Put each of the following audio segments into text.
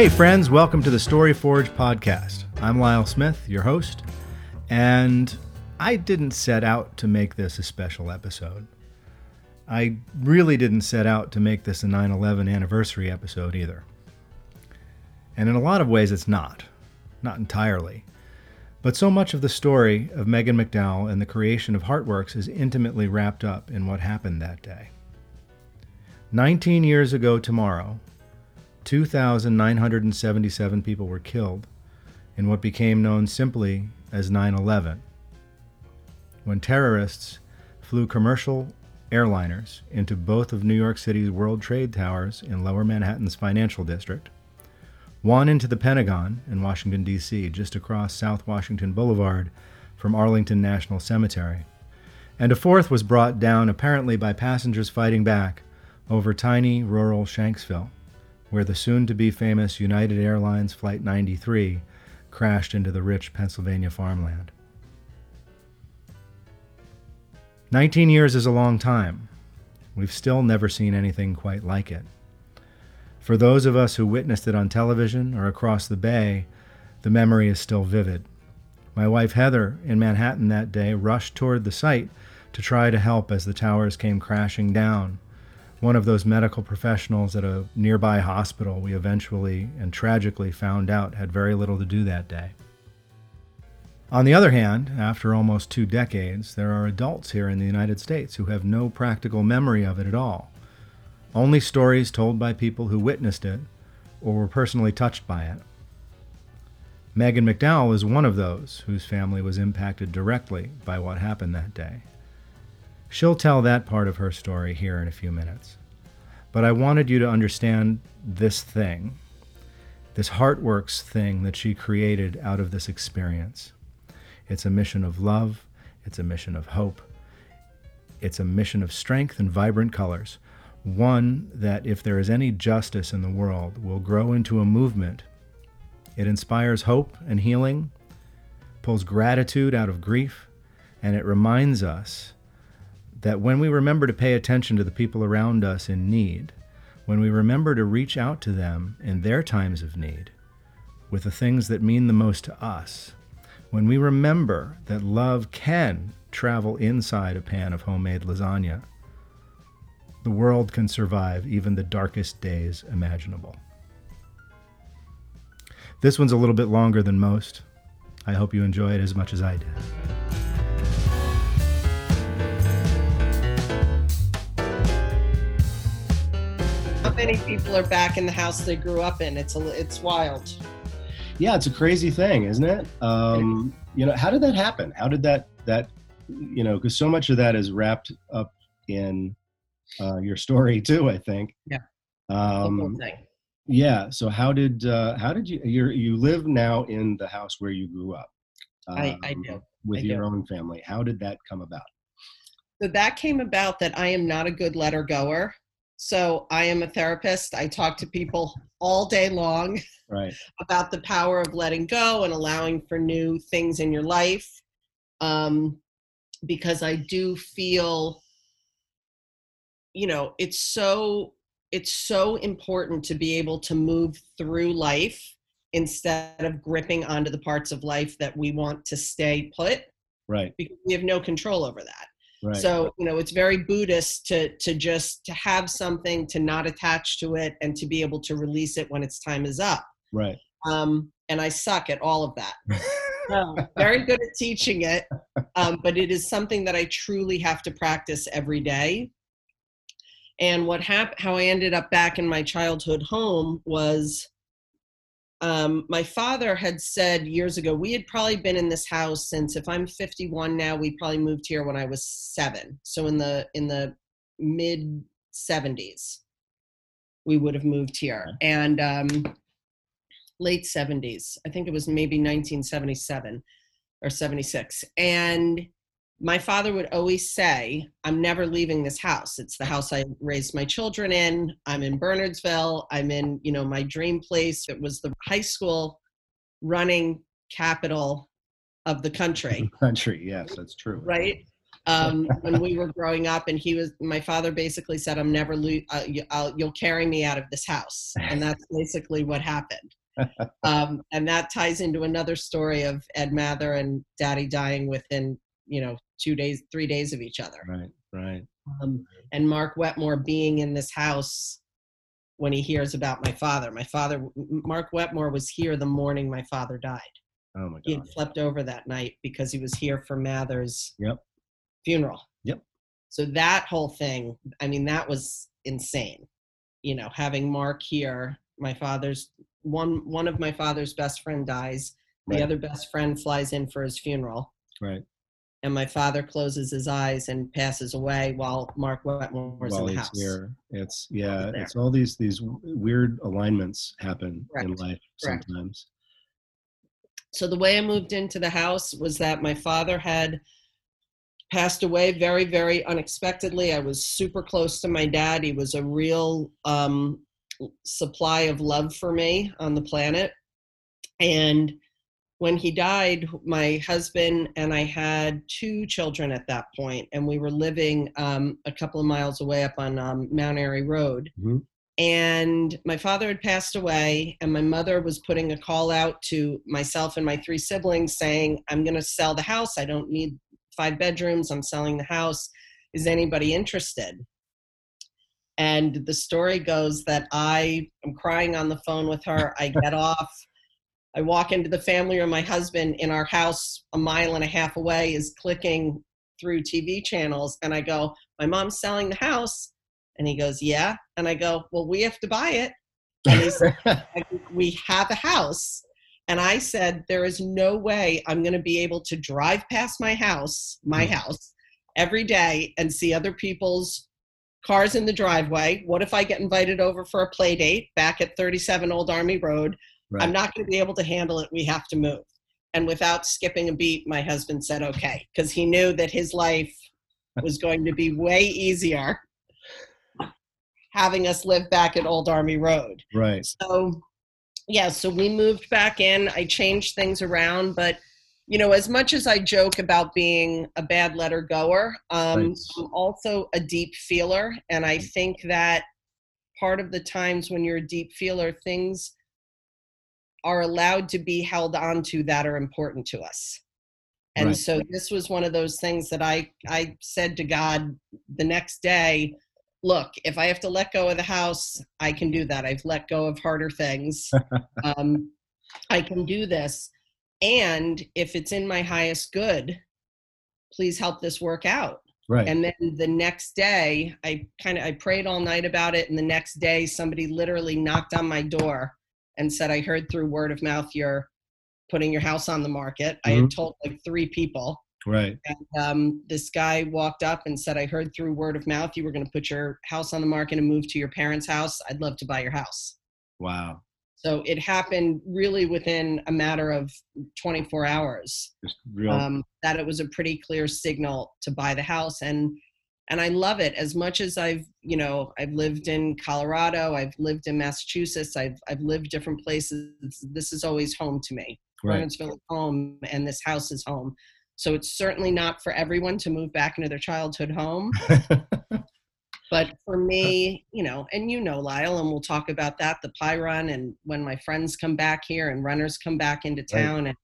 Hey, friends, welcome to the Story Forge podcast. I'm Lyle Smith, your host, and I didn't set out to make this a special episode. I really didn't set out to make this a 9 11 anniversary episode either. And in a lot of ways, it's not. Not entirely. But so much of the story of Megan McDowell and the creation of Heartworks is intimately wrapped up in what happened that day. 19 years ago tomorrow, 2,977 people were killed in what became known simply as 9 11, when terrorists flew commercial airliners into both of New York City's World Trade Towers in Lower Manhattan's financial district, one into the Pentagon in Washington, D.C., just across South Washington Boulevard from Arlington National Cemetery, and a fourth was brought down apparently by passengers fighting back over tiny rural Shanksville where the soon to be famous United Airlines Flight 93 crashed into the rich Pennsylvania farmland. 19 years is a long time. We've still never seen anything quite like it. For those of us who witnessed it on television or across the bay, the memory is still vivid. My wife Heather in Manhattan that day rushed toward the site to try to help as the towers came crashing down one of those medical professionals at a nearby hospital we eventually and tragically found out had very little to do that day. On the other hand, after almost two decades, there are adults here in the United States who have no practical memory of it at all. Only stories told by people who witnessed it or were personally touched by it. Megan McDowell is one of those whose family was impacted directly by what happened that day. She'll tell that part of her story here in a few minutes. But I wanted you to understand this thing, this Heartworks thing that she created out of this experience. It's a mission of love, it's a mission of hope, it's a mission of strength and vibrant colors. One that, if there is any justice in the world, will grow into a movement. It inspires hope and healing, pulls gratitude out of grief, and it reminds us that when we remember to pay attention to the people around us in need, when we remember to reach out to them in their times of need with the things that mean the most to us, when we remember that love can travel inside a pan of homemade lasagna, the world can survive even the darkest days imaginable. This one's a little bit longer than most. I hope you enjoy it as much as I did. Many people are back in the house they grew up in. It's a, it's wild. Yeah, it's a crazy thing, isn't it? Um, you know, how did that happen? How did that that you know? Because so much of that is wrapped up in uh, your story too. I think. Yeah. Um, yeah. So how did uh, how did you you you live now in the house where you grew up? Um, I, I um, do. With I your do. own family. How did that come about? So that came about that I am not a good letter goer. So I am a therapist. I talk to people all day long right. about the power of letting go and allowing for new things in your life. Um, because I do feel, you know, it's so it's so important to be able to move through life instead of gripping onto the parts of life that we want to stay put. Right. Because we have no control over that. Right. So you know, it's very Buddhist to to just to have something to not attach to it and to be able to release it when its time is up. Right. Um, and I suck at all of that. so, very good at teaching it, um, but it is something that I truly have to practice every day. And what happened? How I ended up back in my childhood home was um, my father had said years ago we had probably been in this house since if i'm 51 now we probably moved here when i was seven. So in the in the mid 70s we would have moved here. And um, late 70s i think it was maybe 1977 or 76 and my father would always say, I'm never leaving this house. It's the house I raised my children in. I'm in Bernardsville. I'm in, you know, my dream place. It was the high school running capital of the country. country, yes, that's true. Right. um, when we were growing up, and he was my father. Basically said, "I'm never lo- uh, you, you'll carry me out of this house," and that's basically what happened. Um, and that ties into another story of Ed Mather and Daddy dying within you know two days, three days of each other. Right, right. Um, and Mark Wetmore being in this house when he hears about my father. My father, Mark Wetmore, was here the morning my father died. Oh my He God. had slept over that night because he was here for Mather's Yep. funeral. Yep. So that whole thing, I mean, that was insane. You know, having Mark here, my father's one one of my father's best friend dies. The Right. other best friend flies in for his funeral, Right. And my father closes his eyes and passes away while Mark Wetmore's While in the house. here, it's yeah, it's all these these weird alignments happen in Correct. life Correct. sometimes. so the way I moved into the house was that my father had passed away very, very unexpectedly. I was super close to my dad. He was a real um, supply of love for me on the planet. And when he died, my husband and I had two children at that point, and we were living um, a couple of miles away up on um, Mount Airy Road. Mhm. And my father had passed away, and my mother was putting a call out to myself and my three siblings saying, I'm going to sell the house. I don't need five bedrooms. I'm selling the house. Is anybody interested? And the story goes that I am crying on the phone with her. I get off. I walk into the family room. My husband in our house, a mile and a half away, is clicking through TV channels. And I go, My mom's selling the house. And he goes, Yeah. And I go, Well, we have to buy it. And he's like, We have a house. And I said, There is no way I'm going to be able to drive past my house, my Mhm. house, every day and see other people's cars in the driveway. What if I get invited over for a play date back at 37 Old Army Road? Right. I'm not going to be able to handle it. We have to move. And without skipping a beat, my husband said, okay, because he knew that his life was going to be way easier having us live back at Old Army Road. right. So, yeah, so we moved back in. I changed things around, but you know, as much as I joke about being a bad letter goer, um, Right. I'm also a deep feeler, and I think that part of the times when you're a deep feeler, things are allowed to be held onto that are important to us. And Right. so this was one of those things that I I said to God the next day, look, if I have to let go of the house, I can do that. I've let go of harder things. um, I can do this. And if it's in my highest good, please help this work out. Right. And then the next day, I kind of I prayed all night about it. And the next day, somebody literally knocked on my door and said, "I heard through word of mouth you're putting your house on the market." I had told like three people, right. and um, this guy walked up and said, "I heard through word of mouth you were going to put your house on the market and move to your parents' house. I'd love to buy your house." Wow. So it happened really within a matter of 24 hours um, that it was a pretty clear signal to buy the house and and I love it as much as I've you know I've lived in Colorado I've lived in Massachusetts I've I've lived different places this is always home to me right. Bernardsville is home and this house is home so it's certainly not for everyone to move back into their childhood home but for me you know and you know Lyle and we'll talk about that the pie run and when my friends come back here and runners come back into Right. town and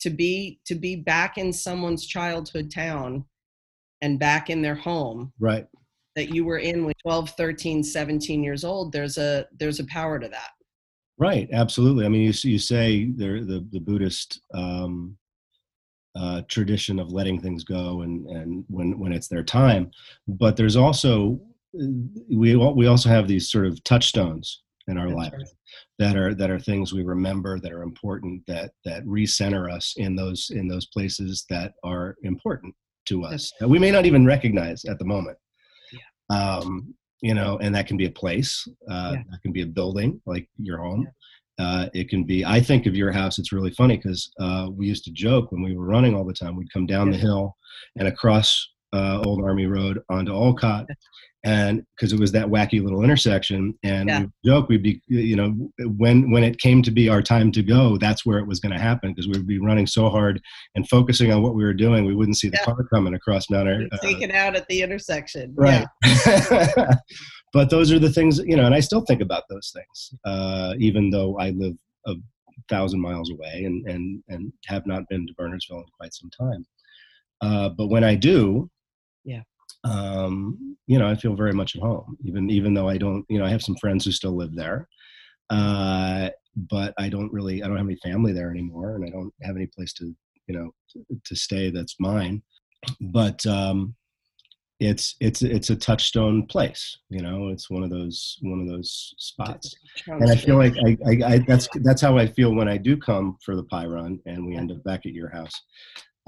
to be to be back in someone's childhood town and back in their home right. that you were in with 12 13 17 years old there's a there's a power to that Right, absolutely. I mean, you you say there the the Buddhist um, uh, tradition of letting things go and and when when it's their time, but there's also uh, we we also have these sort of touchstones in our That's life right. that are that are things we remember that are important that that recenter us in those in those places that are important to us that we may not even recognize at the moment. Um, you know, and that can be a place, uh, Yeah. that can be a building like your home. Uh, it can be. I think of your house. It's really funny because uh, we used to joke when we were running all the time. We'd come down the hill and across uh, Old Army Road onto Olcott, and because it was that wacky little intersection and Yeah. we joke we'd be you know when when it came to be our time to go that's where it was going to happen because we would be running so hard and focusing on what we were doing we wouldn't see the Yeah. car coming across Mount Air. uh, Take it out at the intersection. right but those are the things you know and i still think about those things uh, even though i live a thousand miles away and and and have not been to bernardsville in quite some time uh, but when i do Yeah. Um, you know i feel very much at home even even though i don't you know i have some friends who still live there. Uh, but i don't really i don't have any family there anymore and i don't have any place to you know to, to stay that's mine. But um it's it's it's a touchstone place you know? It's one of those one of those spots. And i feel like I, I, I that's that's how i feel when i do come for the pie run and we end up back at your house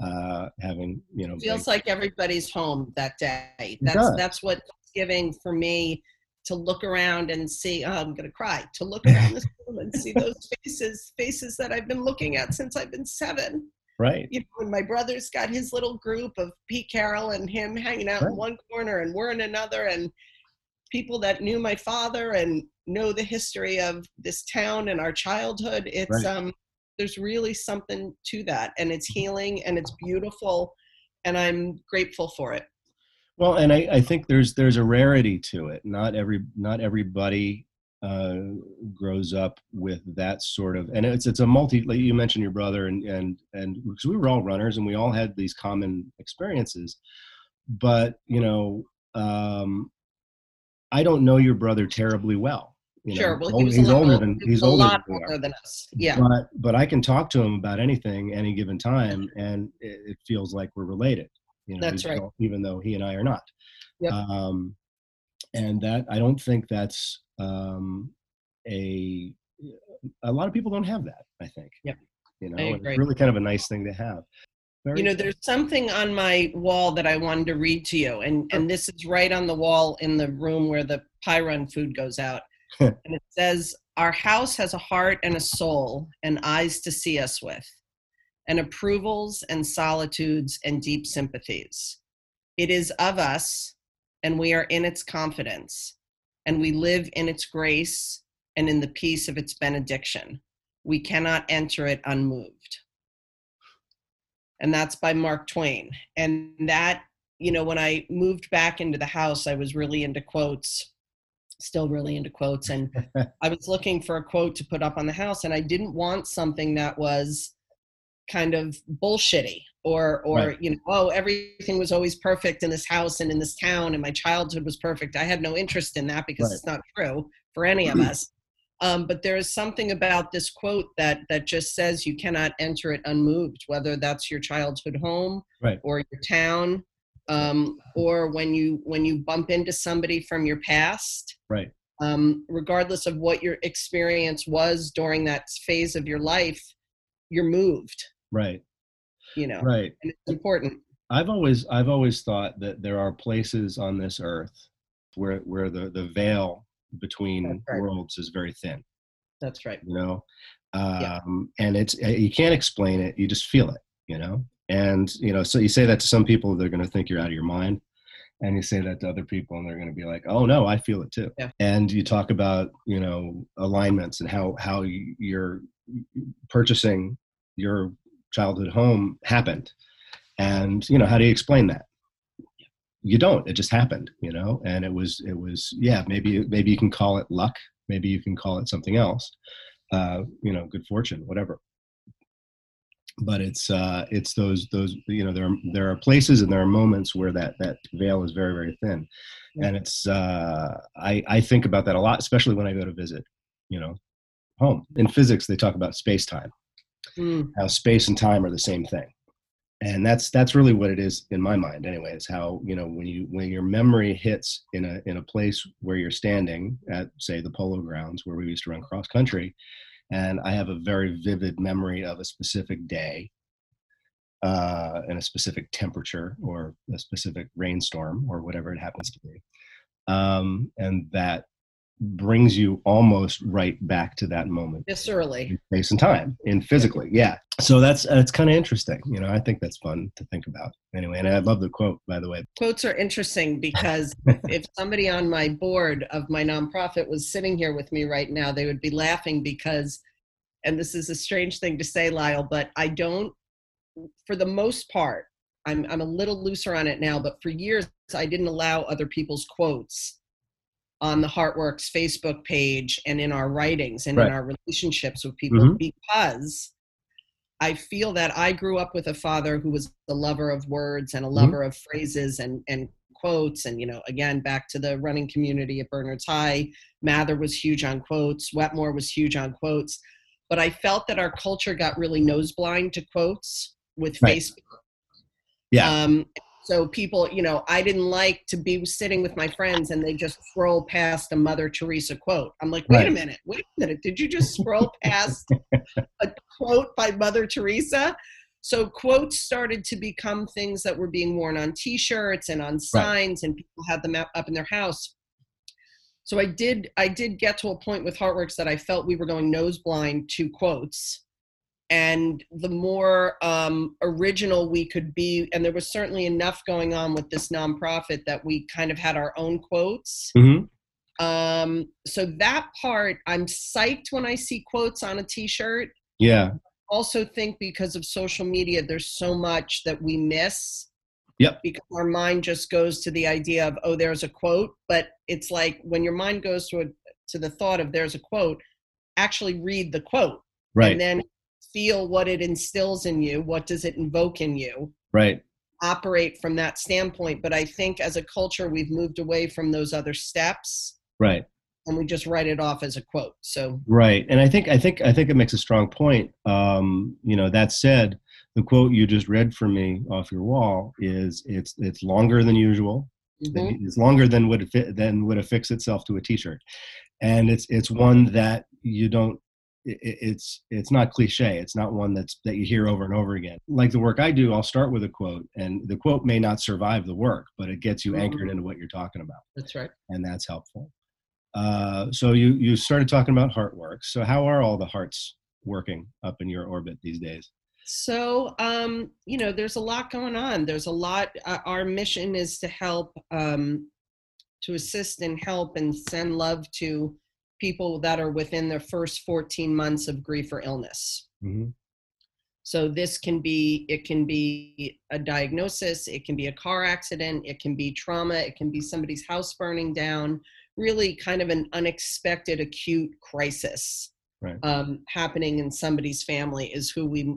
uh having you know feels like everybody's home that day. That's that's what giving for me to look around and see. Oh, I'm gonna cry. To look around this room and see those faces, faces that I've been looking at since I've been seven. right You know, and my brother's got his little group of Pete Carroll and him hanging out Right. in one corner, and we're in another, and people that knew my father and know the history of this town and our childhood. It's Right. um, there's really something to that, and it's healing and it's beautiful, and I'm grateful for it. Well, and I, I think there's there's a rarity to it. Not every not everybody uh, grows up with that sort of, and it's it's a multi. Like you mentioned your brother, and and and because we were all runners, and we all had these common experiences. But you know, um, I don't know your brother terribly well. You know, sure. Well, He's he he's older than he's a older lot than older than us. Yeah. But but I can talk to him about anything any given time, and it, it feels like we're related. You know, That's even right. though- Even though he and I are not. Yep. Um, and that I don't think that's um, a a lot of people don't have that. I think. Yep. You know, I and agree. it's really kind of a nice thing to have. Very you know there's something on my wall that i wanted to read to you and and this is right on the wall in the room where the pie run food goes out and it says our house has a heart and a soul and eyes to see us with and approvals and solitudes and deep sympathies. It is of us and we are in its confidence and we live in its grace and in the peace of its benediction. We cannot enter it unmoved. And that's by Mark Twain. And that, you know, when I moved back into the house, I was really into quotes, still really into quotes. And I was looking for a quote to put up on the house, and I didn't want something that was kind of bullshitty or or Right. you know oh everything was always perfect in this house and in this town and my childhood was perfect i had no interest in that because Right. it's not true for any of us um, but there is something about this quote that that just says you cannot enter it unmoved, whether that's your childhood home Right. or your town, um, or when you when you bump into somebody from your past. Right. Um, regardless of what your experience was during that phase of your life, you're moved. Right. You know, Right. and it's important. I've always I've always thought that there are places on this earth where where the the veil between right. worlds is very thin. That's right. you know Yeah. um and it's uh, you can't explain it you just feel it you know and you know so you say that to some people they're going to think you're out of your mind. And you say that to other people and they're going to be like oh no i feel it too. Yeah. and you talk about you know alignments and how how you're purchasing your childhood home happened. And you know how do you explain that? You don't. It just happened you know? And it was it was yeah maybe maybe you can call it luck. Maybe you can call it something else. Uh you know good fortune whatever but it's uh it's those those you know there are there are places and there are moments where that that veil is very very thin. And it's uh i i think about that a lot especially when i go to visit you know home. In physics they talk about space time Mm, how space and time are the same thing. And that's that's really what it is in my mind anyway. Is how you know when you when your memory hits in a in a place where you're standing at say the polo grounds where we used to run cross country and i have a very vivid memory of a specific day uh and a specific temperature or a specific rainstorm or whatever it happens to be. Um and that brings you almost right back to that moment. Viscerally. Space and time and physically yeah. So that's that's kind of interesting you know i think that's fun to think about. Anyway and i love the quote by the way. Quotes are interesting because if somebody on my board of my nonprofit was sitting here with me right now they would be laughing because and this is a strange thing to say lyle but i don't for the most part i'm i'm a little looser on it now but for years i didn't allow other people's quotes on the Heartworks Facebook page and in our writings and right. in our relationships with people mm-hmm. because I feel that I grew up with a father who was a lover of words and a mm-hmm. lover mm-hmm. of phrases and, and quotes. And, you know, again, back to the running community at Bernards High, Mather was huge on quotes, Wetmore was huge on quotes. But I felt that our culture got really nose blind to quotes with right. Facebook. Yeah. Um, so people, you know, I didn't like to be sitting with my friends and they just scroll past a Mother Teresa quote. I'm like, wait right. a minute, wait a minute. Did you just scroll past a quote by Mother Teresa? So quotes started to become things that were being worn on T-shirts and on signs, right. and people had them up in their house. So I did, I did get to a point with Heartworks that I felt we were going nose blind to quotes and the more um, original we could be and there was certainly enough going on with this nonprofit that we kind of had our own quotes mm-hmm. um, so that part i'm psyched when i see quotes on a t-shirt yeah also think because of social media there's so much that we miss Yep. Because our mind just goes to the idea of, oh, there's a quote. But it's like when your mind goes to a, to the thought of there's a quote, actually read the quote. Right. And then feel what it instills in you what does it invoke in you? Right. Operate from that standpoint but i think as a culture we've moved away from those other steps. Right. And we just write it off as a quote so. Right and i think i think i think it makes a strong point um you know that said the quote you just read for me off your wall is it's it's longer than usual. Mm-hmm. it's longer than would fit than would affix itself to a t-shirt. And it's it's one that you don't it's it's not cliche. It's not one that's that you hear over and over again. Like the work i do i'll start with a quote and the quote may not survive the work but it gets you anchored mm-hmm. into what you're talking about. That's right. And that's helpful. Uh, so you you started talking about Heartworks so how are all the hearts working up in your orbit these days? So um, you know there's a lot going on. There's a lot uh, our mission is to help um, to assist and help and send love to people that are within their first 14 months of grief or illness. Mm-hmm. So this can be it can be a diagnosis, it can be a car accident, it can be trauma, it can be somebody's house burning down, really kind of an unexpected acute crisis right. um, happening in somebody's family is who we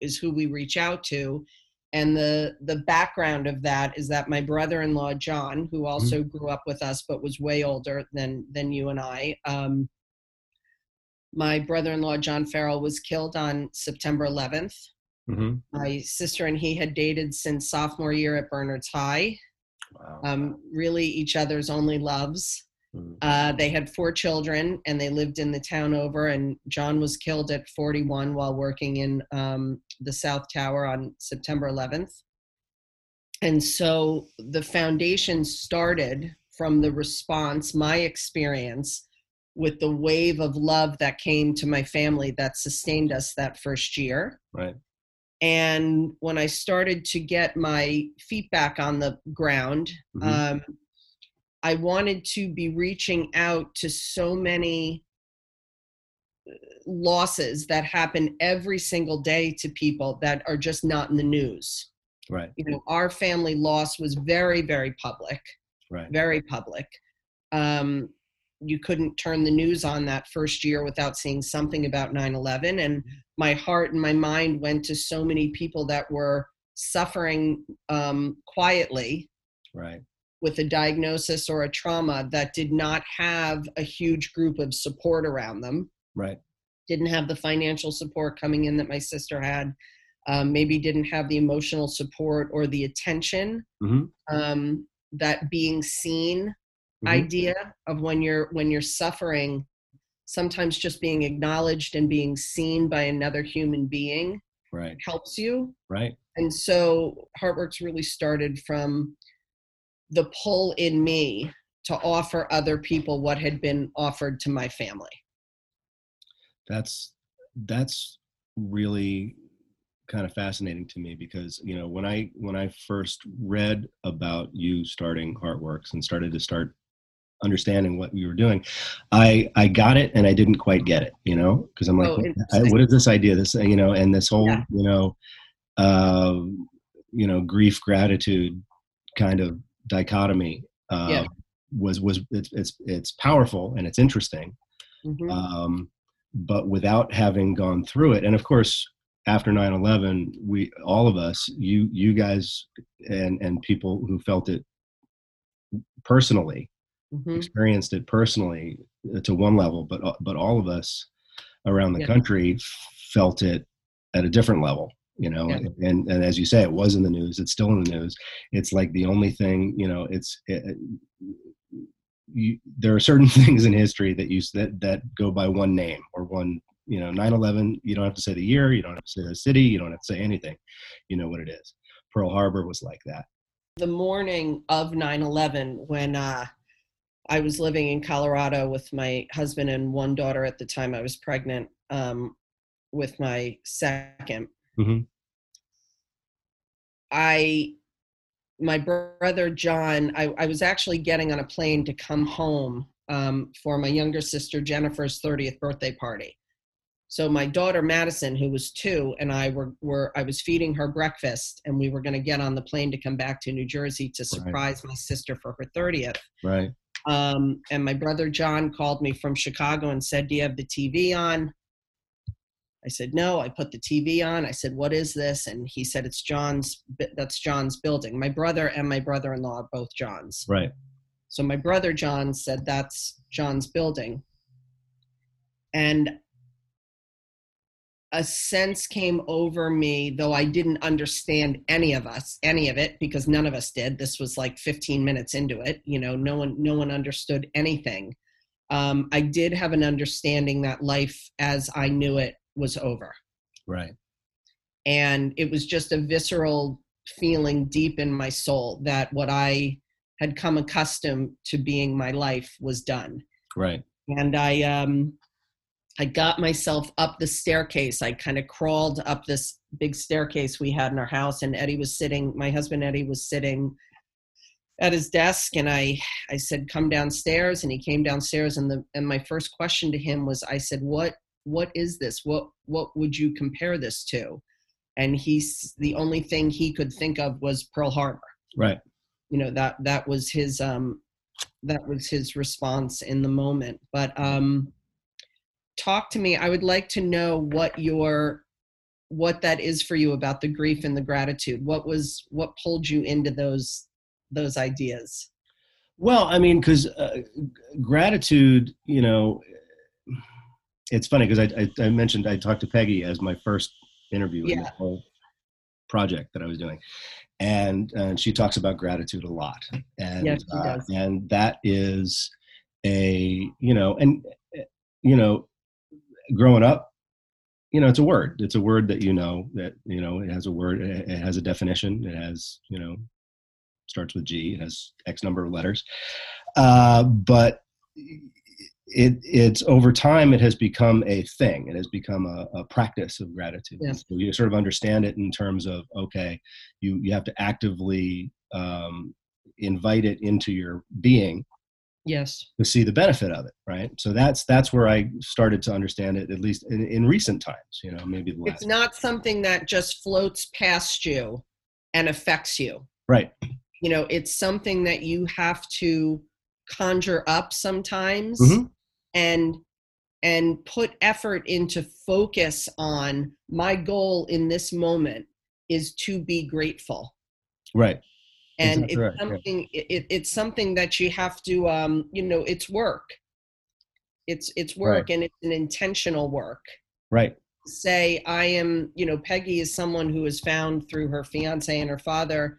is who we reach out to and the the background of that is that my brother-in-law john who mm-hmm. also mm-hmm. grew up with us but was way older than than you and i um, my brother-in-law john farrell was killed on september 11th mm-hmm. my sister and he had dated since sophomore year at bernards high wow. um, really each other's only loves. Uh, they had four children and they lived in the town over. And John was killed at 41 while working in um, the South Tower on September 11th. And so the foundation started from the response, my experience with the wave of love that came to my family that sustained us that first year. Right. And when I started to get my feet back on the ground, mm-hmm. um, I wanted to be reaching out to so many uh, losses that happen every single day to people that are just not in the news. Right. You know, our family loss was very, very public. Right. Very public. Um, you couldn't turn the news on that first year without seeing something about 9 11. And my heart and my mind went to so many people that were suffering um, quietly. Right with a diagnosis or a trauma that did not have a huge group of support around them. Right. Didn't have the financial support coming in that my sister had. Um, maybe didn't have the emotional support or the attention. Mm-hmm. Um, that being seen mm-hmm. idea of when you're when you're suffering, sometimes just being acknowledged and being seen by another human being right. helps you. Right. And so Heartworks really started from the pull in me to offer other people what had been offered to my family. That's that's really kind of fascinating to me because you know when I when I first read about you starting Heartworks and started to start understanding what we were doing, I I got it and I didn't quite get it, you know, because I'm like, Oh, I, what is this idea? This you know, and this whole Yeah. you know, uh, you know, grief gratitude kind of dichotomy uh, Yeah. was was it's it's it's powerful and it's interesting Mhm. um, but without having gone through it and of course after 9-11 we all of us you you guys and and people who felt it personally Mhm. experienced it personally uh, to one level but uh, but all of us around the Yeah. country felt it at a different level you know Yeah. and and as you say it was in the news it's still in the news. It's like the only thing you know it's it, you, there are certain things in history that you that that go by one name or one you know 9-11 you don't have to say the year you don't have to say the city you don't have to say anything. You know what it is. Pearl harbor was like that. The morning of 9-11 when uh, i was living in colorado with my husband and one daughter at the time i was pregnant um, with my 2nd Mhm. i my brother john I, I was actually getting on a plane to come home um, for my younger sister jennifer's 30th birthday party. So my daughter madison who was two and i were, were i was feeding her breakfast and we were going to get on the plane to come back to new jersey to surprise my sister for her 30th right. Um, and my brother john called me from chicago and said do you have the tv on i said no i put the tv on i said what is this and he said it's john's that's john's building my brother and my brother-in-law are both john's right so my brother John said that's John's building. And a sense came over me, though I didn't understand any of us, any of it, because none of us did. This was like 15 minutes into it. You know, no one, no one understood anything. Um, I did have an understanding that life as I knew it was over. right And it was just a visceral feeling deep in my soul that what I had come accustomed to being my life was done. right And I, um, I got myself up the staircase. I kind of crawled up this big staircase we had in our house, and Eddie was sitting. My husband Eddie was sitting at his desk, and I, I said, "Come downstairs." And he came downstairs, and the and my first question to him was, I said, "What, what is this? What, what would you compare this to?" And he's the only thing he could think of was Pearl Harbor. Right. You know that that was his um that was his response in the moment. But um talk to me. I would like to know what your what that is for you about the grief and the gratitude. What was what pulled you into those those ideas? Well, I mean, because uh, gratitude, you know, it's funny because I, I, I mentioned I talked to Peggy as my first interview in the whole project that I was doing, and uh, she talks about gratitude a lot, and Yes, she uh, does. and that is a you know, and you know, growing up. You know, it's a word. It's a word that you know that you know it has a word. It it has a definition. It has you know starts with G. It has X number of letters. Uh, but it it's over time it has become a thing. It has become a, a practice of gratitude. So you sort of understand it in terms of okay, you you have to actively um, invite it into your being yes to see the benefit of it, right? So that's that's where I started to understand it, at least in, in recent times. You know, maybe the last it's not something that just floats past you and affects you right, you know it's something that you have to conjure up sometimes Mhm. And and put effort into focus on my goal in this moment is to be grateful. Right, and Exactly right, it's yeah. something it, it's something that you have to um you know it's work. It's it's work and it's an intentional work. Right, say i am you know peggy is someone who was found through her fiance and her father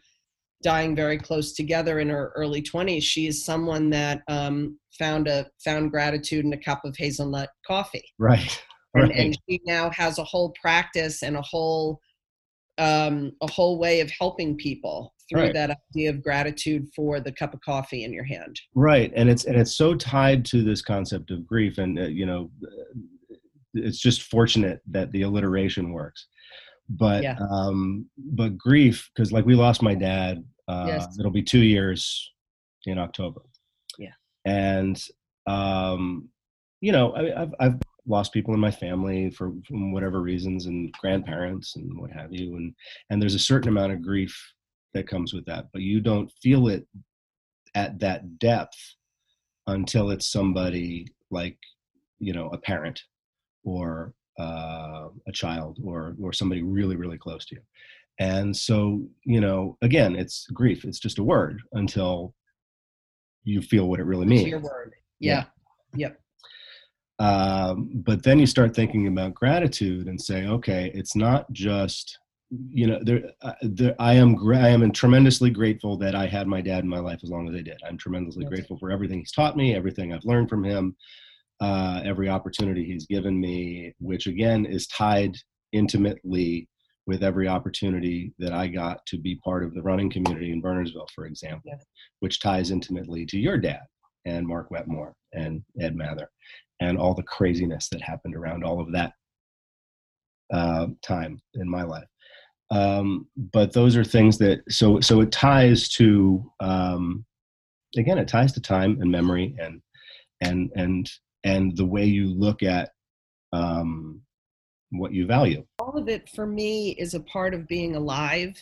dying very close together in her early 20s she is someone that um, found a found gratitude in a cup of hazelnut coffee right, and, right. and she now has a whole practice and a whole um, a whole way of helping people through Right. that idea of gratitude for the cup of coffee in your hand. right and it's and it's so tied to this concept of grief and uh, you know it's just fortunate that the alliteration works but Yeah. um but grief because like we lost my dad uh Yes. it'll be two years in october Yeah. and um you know I, i've i've lost people in my family for, for whatever reasons and grandparents and what have you and and there's a certain amount of grief that comes with that but you don't feel it at that depth until it's somebody like you know a parent or uh, a child or or somebody really really close to you and so you know again it's grief it's just a word until you feel what it really It's means your word. Yeah. Yeah. Yep. um, but then you start thinking about gratitude and say okay it's not just you know there, uh, there i am gra- i am tremendously grateful that i had my dad in my life as long as i did i'm tremendously Yes. grateful for everything he's taught me everything i've learned from him uh, every opportunity he's given me which again is tied intimately with every opportunity that i got to be part of the running community in bernardsville for example Yes. which ties intimately to your dad and mark wetmore and ed mather and all the craziness that happened around all of that uh, time in my life. Um, but those are things that so so it ties to um, again it ties to time and memory and and and and the way you look at um, what you value. all of it for me is a part of being alive.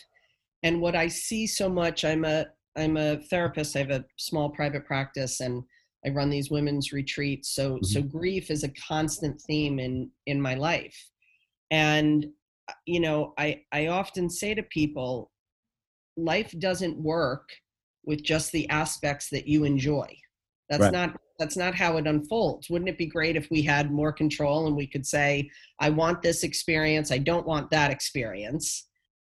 And what i see so much i'm a i'm a therapist i have a small private practice and i run these women's retreats. So so grief is a constant theme in in my life. And uh, you know i i often say to people life doesn't work with just the aspects that you enjoy. That's Right. not that's not how it unfolds wouldn't it be great if we had more control and we could say I want this experience. I don't want that experience.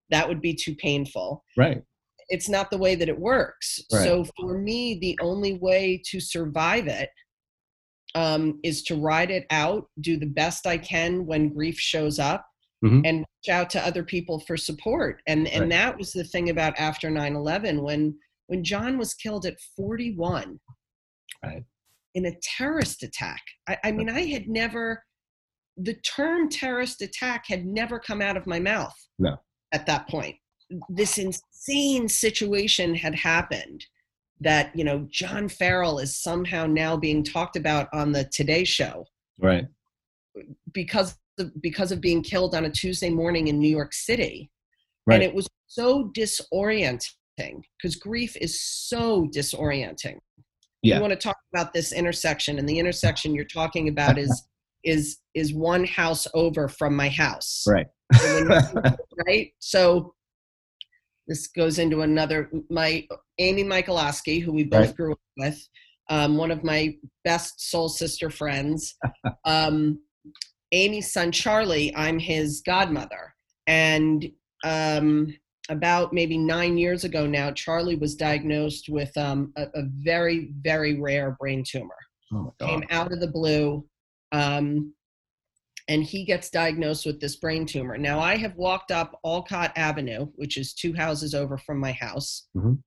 That would be too painful. Right. It's not the way that it works. Right. So for me, the only way to survive it um, is to ride it out, do the best I can when grief shows up, Mhm. and reach out to other people for support. And and Right. that was the thing about after 9/11 when when John was killed at 41 Right. In a terrorist attack. I, I mean, I had never the term terrorist attack had never come out of my mouth No. at that point this insane situation had happened that you know john farrell is somehow now being talked about on the today show Right. because of, because of being killed on a tuesday morning in new york city Right. and it was so disorienting because grief is so disorienting Yeah. you want to talk about this intersection and the intersection you're talking about is is is one house over from my house Right. And when you- right so this goes into another my amy michaelowski who we both Right. grew up with um, one of my best soul sister friends um, amy's son charlie i'm his godmother and um, about maybe nine years ago now charlie was diagnosed with um, a, a very very rare brain tumor oh my came out of the blue um, and he gets diagnosed with this brain tumor now i have walked up olcott avenue which is two houses over from my house Mhm.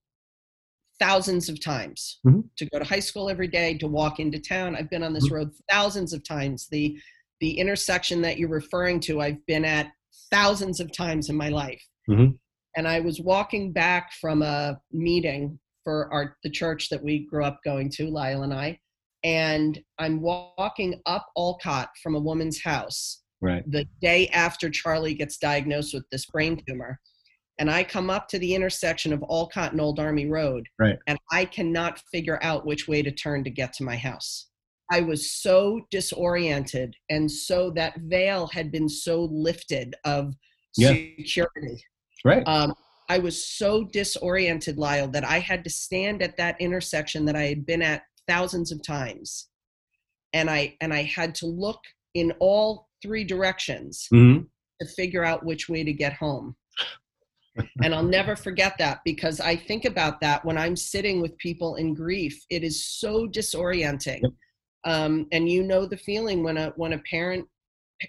thousands of times Mhm. to go to high school every day to walk into town i've been on this Mhm. road thousands of times the the intersection that you're referring to i've been at thousands of times in my life Mhm. And i was walking back from a meeting for our the church that we grew up going to lyle and i and i'm walking up olcott from a woman's house Right. the day after charlie gets diagnosed with this brain tumor and i come up to the intersection of olcott and old army road Right. and i cannot figure out which way to turn to get to my house i was so disoriented and so that veil had been so lifted of Yeah. security Right. um, I was so disoriented, Lyle, that I had to stand at that intersection that I had been at thousands of times, and I and I had to look in all three directions Mhm. to figure out which way to get home. and I'll never forget that because I think about that when I'm sitting with people in grief. It is so disorienting, Yep. um, and you know the feeling when a when a parent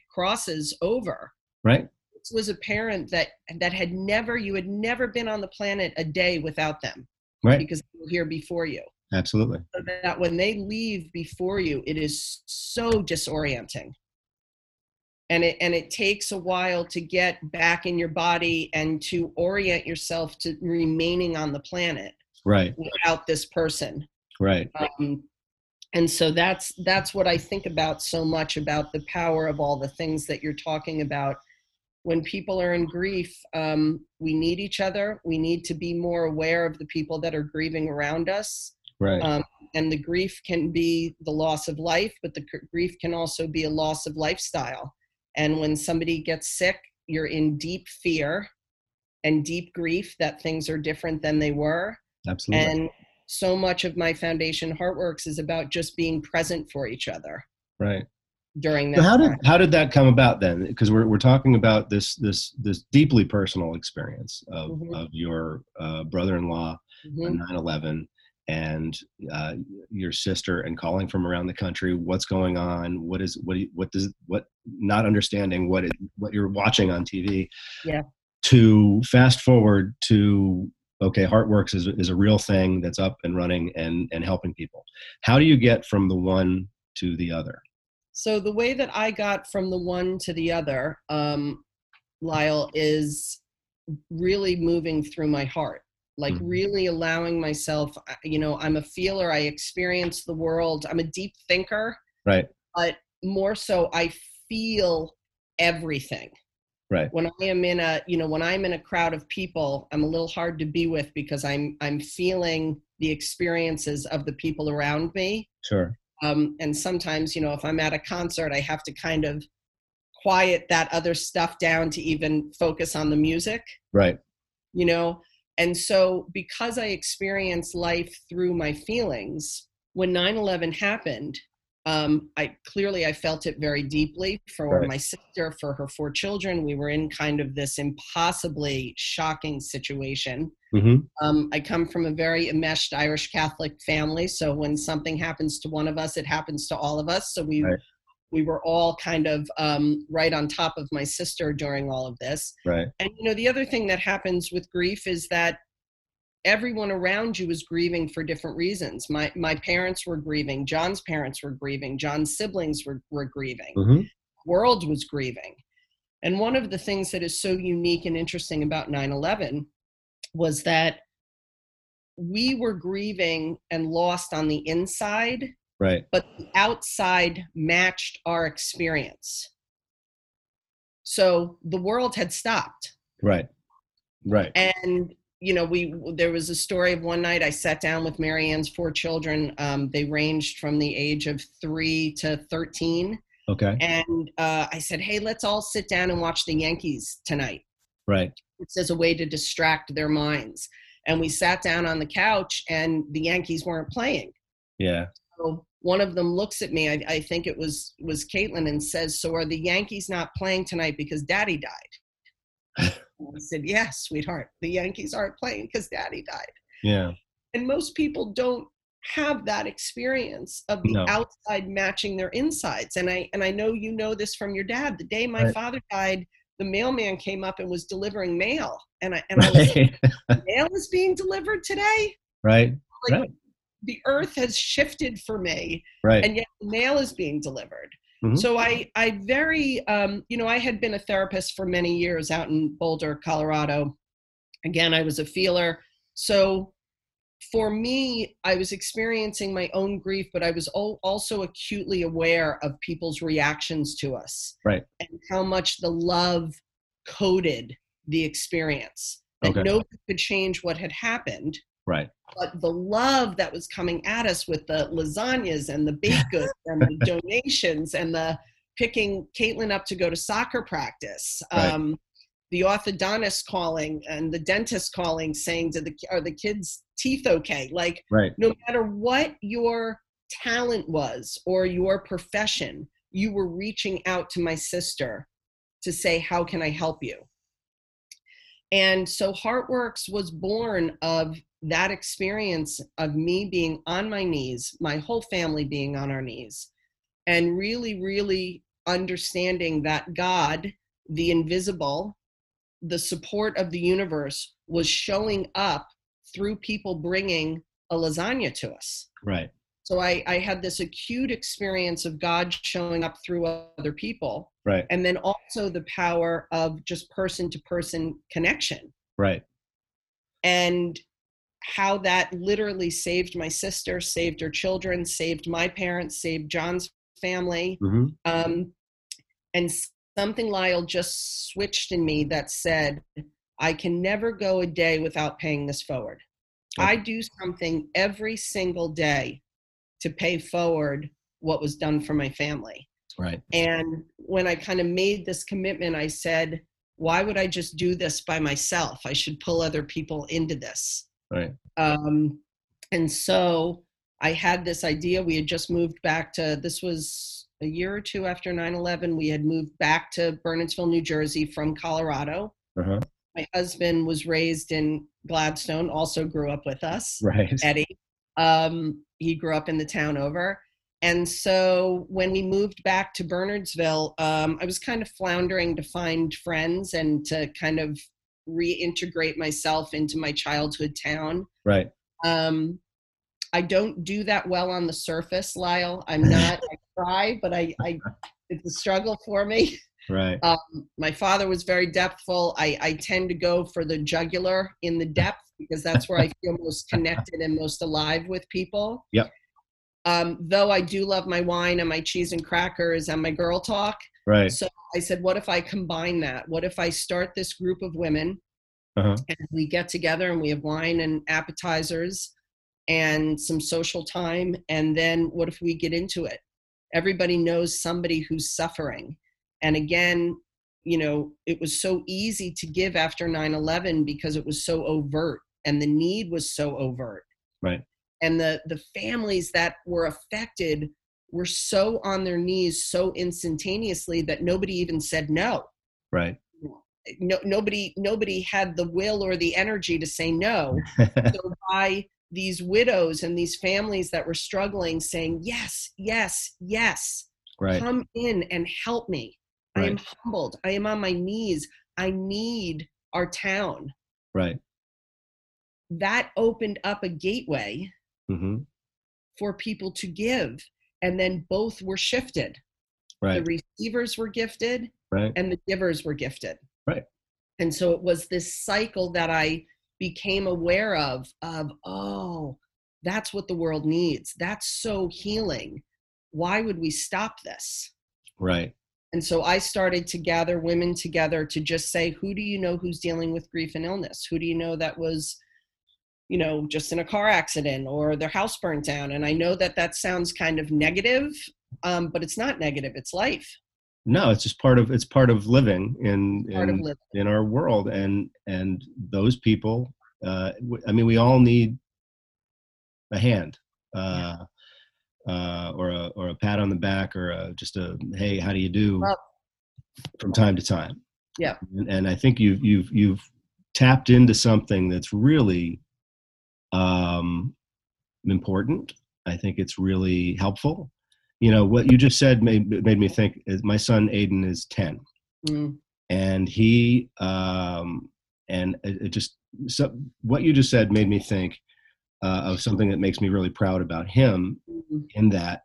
crosses over Right. Was a parent that that had never you had never been on the planet a day without them Right. because they were here before you Absolutely. so that when they leave before you it is so disorienting and it and it takes a while to get back in your body and to orient yourself to remaining on the planet Right. without this person Right. um, and so that's that's what i think about so much about the power of all the things that you're talking about when people are in grief um, we need each other we need to be more aware of the people that are grieving around us Right. um, and the grief can be the loss of life but the gr- grief can also be a loss of lifestyle and when somebody gets sick you're in deep fear and deep grief that things are different than they were Absolutely. and so much of my foundation heartworks is about just being present for each other right. During that So how did time. how did that come about then? Because we're we're talking about this this this deeply personal experience of Mhm. of your uh, brother-in-law Mhm. on 9/11 and uh, your sister and calling from around the country. What's going on? What is what do you, what does what not understanding what it what you're watching on TV. Yeah. To fast forward to okay, Heartworks is is a real thing that's up and running and and helping people. How do you get from the one to the other? So the way that i got from the one to the other um, lyle is really moving through my heart like Mhm. really allowing myself you know i'm a feeler i experience the world i'm a deep thinker Right. but more so i feel everything Right. when i am in a you know when i'm in a crowd of people i'm a little hard to be with because i'm i'm feeling the experiences of the people around me Sure. Um, and sometimes you know if i'm at a concert i have to kind of quiet that other stuff down to even focus on the music Right. you know and so because i experienced life through my feelings when 9-11 happened um, i clearly i felt it very deeply for Right. my sister for her four children we were in kind of this impossibly shocking situation hmm um, I come from a very enmeshed Irish Catholic family, so when something happens to one of us, it happens to all of us. So we Right. we were all kind of um, right on top of my sister during all of this. Right. And you know, the other thing that happens with grief is that everyone around you is grieving for different reasons. My my parents were grieving. John's parents were grieving. John's siblings were were grieving hmm world was grieving. And one of the things that is so unique and interesting about 9 11 was that we were grieving and lost on the inside, Right. but the outside matched our experience. So the world had stopped. Right. Right. And you know, we there was a story of one night I sat down with Marianne's four children. Um, they ranged from the age of three to thirteen, Okay. and uh, I said, "Hey, let's all sit down and watch the Yankees tonight." Right. It's as a way to distract their minds. And we sat down on the couch, and the Yankees weren't playing. Yeah. So one of them looks at me. I, I think it was was Caitlin, and says, "So are the Yankees not playing tonight because Daddy died?" I said, "Yes, sweetheart. The Yankees aren't playing because Daddy died." Yeah. And most people don't have that experience of the No. outside matching their insides. And I and I know you know this from your dad. The day my Right. father died, the mailman came up and was delivering mail, and I and I was like, mail is being delivered today. right. Like Right. the earth has shifted for me, Right. and yet the mail is being delivered. Mhm. So I, I very, um, you know, I had been a therapist for many years out in Boulder, Colorado. Again, I was a feeler. So for me, I was experiencing my own grief, but I was al- also acutely aware of people's reactions to us, Right. And how much the love coded the experience. That Okay. nobody could change what had happened, Right. but the love that was coming at us with the lasagnas and the baked goods and the donations and the picking Caitlin up to go to soccer practice, Right. um, the orthodontist calling and the dentist calling, saying to the are the kids' teeth okay? Like Right. no matter what your talent was or your profession, you were reaching out to my sister to say, How can I help you? And so Heartworks was born of that experience of me being on my knees, my whole family being on our knees, and really, really understanding that God the invisible, the support of the universe was showing up through people bringing a lasagna to us. Right. So I, I had this acute experience of God showing up through other people. Right. And then also the power of just person to person connection. Right. And how that literally saved my sister, saved her children, saved my parents, saved John's family. Mm-hmm. Um, and something Lyle just switched in me that said, I can never go a day without paying this forward. Okay. I do something every single day to pay forward what was done for my family. Right. And when I kind of made this commitment, I said, why would I just do this by myself? I should pull other people into this. Right. Um, and so I had this idea. We had just moved back to, this was a year or two after 9 11. We had moved back to Bernardsville, New Jersey from Colorado. Uh-huh. My husband was raised in Gladstone, also grew up with us. Right. Eddie. Um, he grew up in the town over. And so when we moved back to Bernardsville, um, I was kind of floundering to find friends and to kind of reintegrate myself into my childhood town. Right. Um, I don't do that well on the surface, Lyle. I'm not. I try, but I, I it's a struggle for me. Right. Um, my father was very depthful. I, I tend to go for the jugular in the depth because that's where I feel most connected and most alive with people. Yep. Um, though I do love my wine and my cheese and crackers and my girl talk. Right. So I said, what if I combine that? What if I start this group of women Uh-huh. and we get together and we have wine and appetizers and some social time? And then what if we get into it? Everybody knows somebody who's suffering. And again, you know, it was so easy to give after 9 11 because it was so overt and the need was so overt. Right. And the, the families that were affected were so on their knees so instantaneously that nobody even said no Right. no, nobody nobody had the will or the energy to say no so by these widows and these families that were struggling saying yes yes yes right. come in and help me i am humbled i am on my knees i need our town Right. that opened up a gateway Mm-hmm. for people to give and then both were shifted Right. the receivers were gifted Right. and the givers were gifted. Right. And so it was this cycle that I became aware of of oh, that's what the world needs. That's so healing. Why would we stop this? Right. And so I started to gather women together to just say, who do you know who's dealing with grief and illness? Who do you know that was, you know, just in a car accident or their house burnt down? And I know that that sounds kind of negative, um, but it's not negative. It's life, No, it's just part of it's part of living in part of in, living. in our world, and and those people. Uh, I mean, we all need a hand, uh, uh, or a or a pat on the back, or a, just a hey, how do you do, Well- from time to time. Yeah. and, and I think you've you've you've tapped into something that's really um, important. I think it's really helpful. You know what you just said made made me think. Is my son Aiden is ten, Mm, and he um, and it, it just so what you just said made me think uh, of something that makes me really proud about him. mm, In that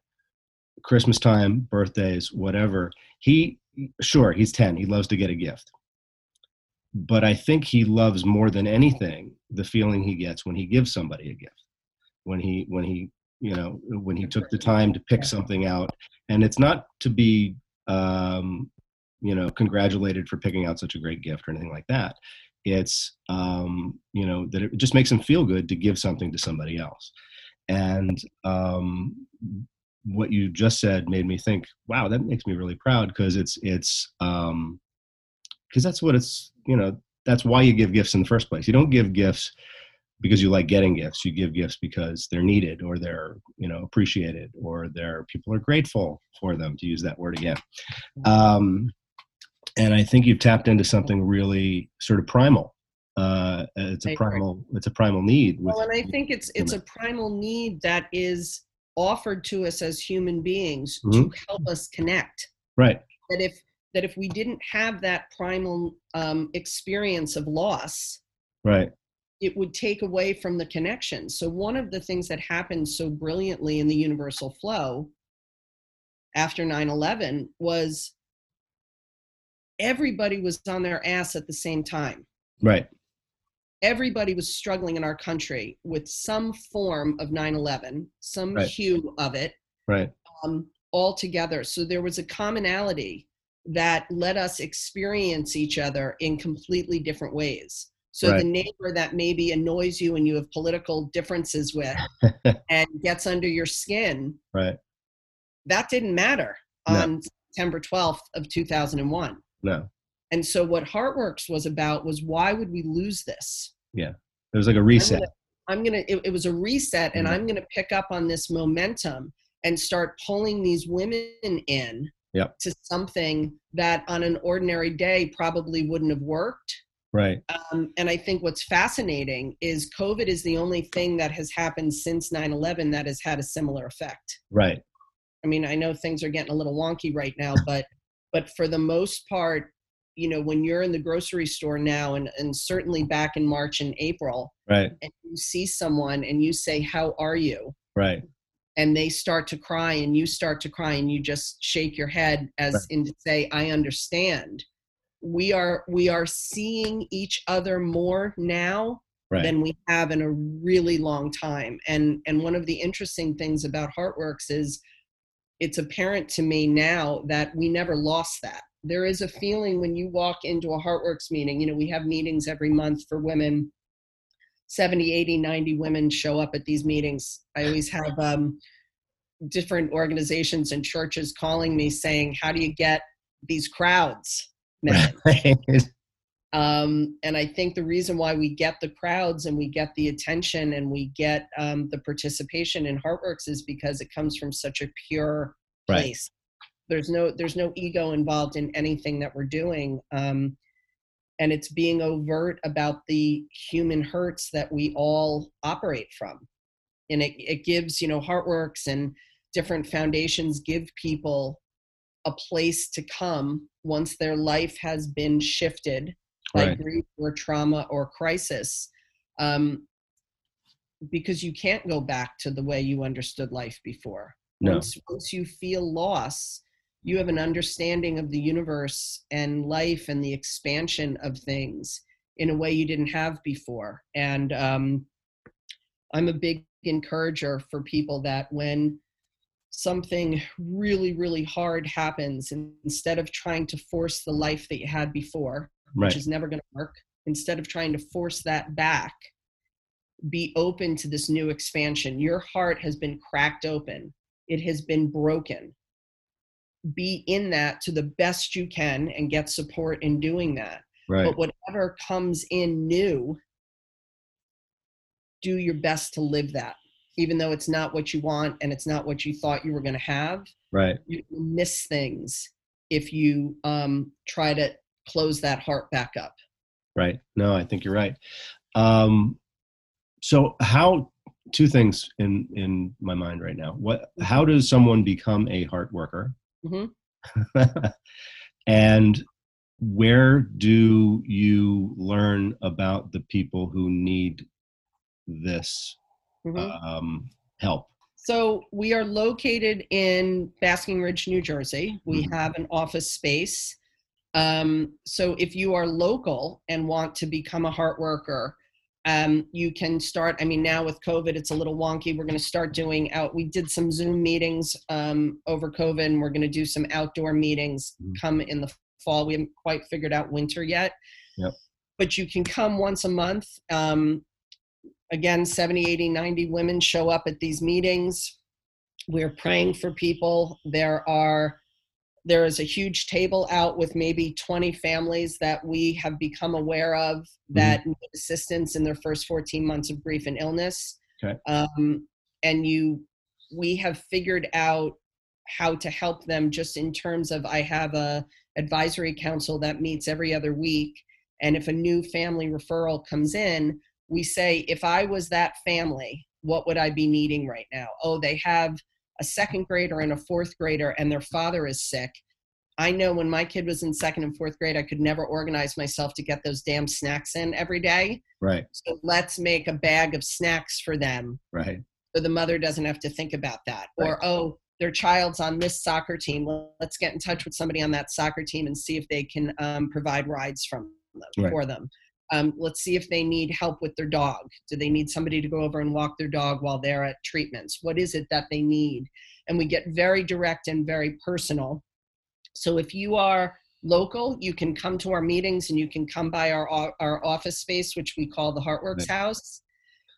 Christmas time, birthdays, whatever, he sure he's ten. He loves to get a gift, but I think he loves more than anything the feeling he gets when he gives somebody a gift. When he when he you know when he took the time to pick something out, and it's not to be um, you know congratulated for picking out such a great gift or anything like that. It's um you know that it just makes him feel good to give something to somebody else. And um what you just said made me think wow that makes me really proud. Because it's it's um because that's what it's you know that's why you give gifts in the first place you don't give gifts because you like getting gifts you give gifts because they're needed or they're you know appreciated or they're people are grateful for them to use that word again um and I think you've tapped into something really sort of primal. Uh, it's a primal, it's a primal need. Well, and I think it's it's a primal need that is offered to us as human beings to Mhm. help us connect. right, That if that if we didn't have that primal um, experience of loss, right, it would take away from the connection. So one of the things that happened so brilliantly in the universal flow after 9/11 was everybody was on their ass at the same time. right, Everybody was struggling in our country with some form of 9/11, some Right. hue of it, right, um, all together. So there was a commonality that let us experience each other in completely different ways. So Right. the neighbor that maybe annoys you and you have political differences with and gets under your skin, right. that didn't matter No. on September 12th of 2001. No, And so what Heartworks was about was why would we lose this? Yeah. It was like a reset. I'm gonna. It, it was a reset, and Mhm. I'm gonna pick up on this momentum and start pulling these women in Yep. to something that on an ordinary day probably wouldn't have worked. Right, Um, and I think what's fascinating is COVID is the only thing that has happened since 9/11 that has had a similar effect. right, I mean, I know things are getting a little wonky right now, but but for the most part, you know, when you're in the grocery store now, and and certainly back in March and April, right, and you see someone and you say, "How are you?" right, and they start to cry and you start to cry and you just shake your head as Right. in to say i understand. We are we are seeing each other more now right, than we have in a really long time. And and one of the interesting things about heartworks is it's apparent to me now that we never lost that. There is a feeling when you walk into a heartworks meeting you know we have meetings every month for women 70 80 90 women show up at these meetings i always have um, different organizations and churches calling me saying how do you get these crowds right. um, and I think the reason why we get the crowds and we get the attention and we get um, the participation in Heartworks is because it comes from such a pure Right. place. There's no there's no ego involved in anything that we're doing, um, and it's being overt about the human hurts that we all operate from. And it, it gives you know Heartworks and different foundations give people a place to come once their life has been shifted by Right. grief or trauma or crisis um, because you can't go back to the way you understood life before No. once, once you feel loss you have an understanding of the universe and life and the expansion of things in a way you didn't have before. And um, i'm a big encourager for people that when something really really hard happens instead of trying to force the life that you had before Right. which is never going to work instead of trying to force that back be open to this new expansion. Your heart has been cracked open. It has been broken be in that to the best you can and get support in doing that Right. but whatever comes in new do your best to live that even though it's not what you want and it's not what you thought you were going to have Right. you miss things if you um, try to close that heart back up Right. No, I think you're right. Um, so how two things in in my mind right now. What how does someone become a heart worker? Mhm. and where do you learn about the people who need this Mhm. um, help? So we are located in Basking Ridge, New Jersey. We Mhm. have an office space. Um, so if you are local and want to become a heart worker, um, you can start. I mean, now with COVID, it's a little wonky. We're going to start doing out. We did some Zoom meetings um, over COVID, and we're going to do some outdoor meetings Mhm. come in the fall. We haven't quite figured out winter yet. Yep. But you can come once a month. Um, again 70 80 90 women show up at these meetings we're praying for people there are there is a huge table out with maybe 20 families that we have become aware of that need assistance in their first 14 months of grief and illness. Okay. um, and you we have figured out how to help them just in terms of i have a advisory council that meets every other week and if a new family referral comes in we say if i was that family what would i be needing right now? Oh they have a second grader and a fourth grader and their father is sick I know when my kid was in second and fourth grade, I could never organize myself to get those damn snacks in every day. Right. So let's make a bag of snacks for them Right. so the mother doesn't have to think about that. Right. Or, oh, their child's on this soccer team. Let's get in touch with somebody on that soccer team and see if they can um, provide rides from them, Right. for them. Um, let's see if they need help with their dog. Do they need somebody to go over and walk their dog while they're at treatments? What is it that they need? And we get very direct and very personal. So if you are local, you can come to our meetings and you can come by our our office space, which we call the Heartworks House.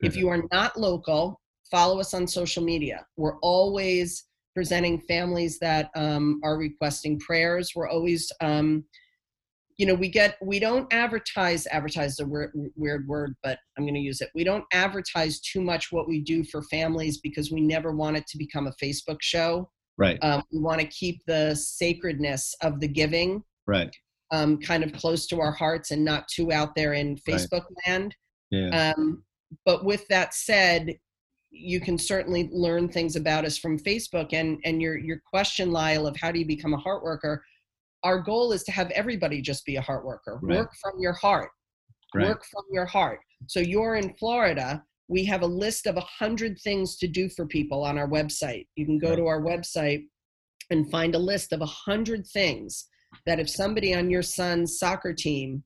If you are not local, follow us on social media. We're always presenting families that um, are requesting prayers. We're always, um, you know, we get, we don't advertise, advertise a weird, weird word, but I'm going to use it. We don't advertise too much what we do for families because we never want it to become a Facebook show. Right. Um, we want to keep the sacredness of the giving Right. um, kind of close to our hearts and not too out there in Right. Facebook land. Yeah. Um, but with that said, you can certainly learn things about us from Facebook. And and your your question, Lyle, of how do you become a heart worker? Our goal is to have everybody just be a heart worker. Right. Work from your heart. Right. Work from your heart. So you're in Florida. We have a list of a hundred things to do for people on our website. You can go Right. to our website and find a list of a hundred things that if somebody on your son's soccer team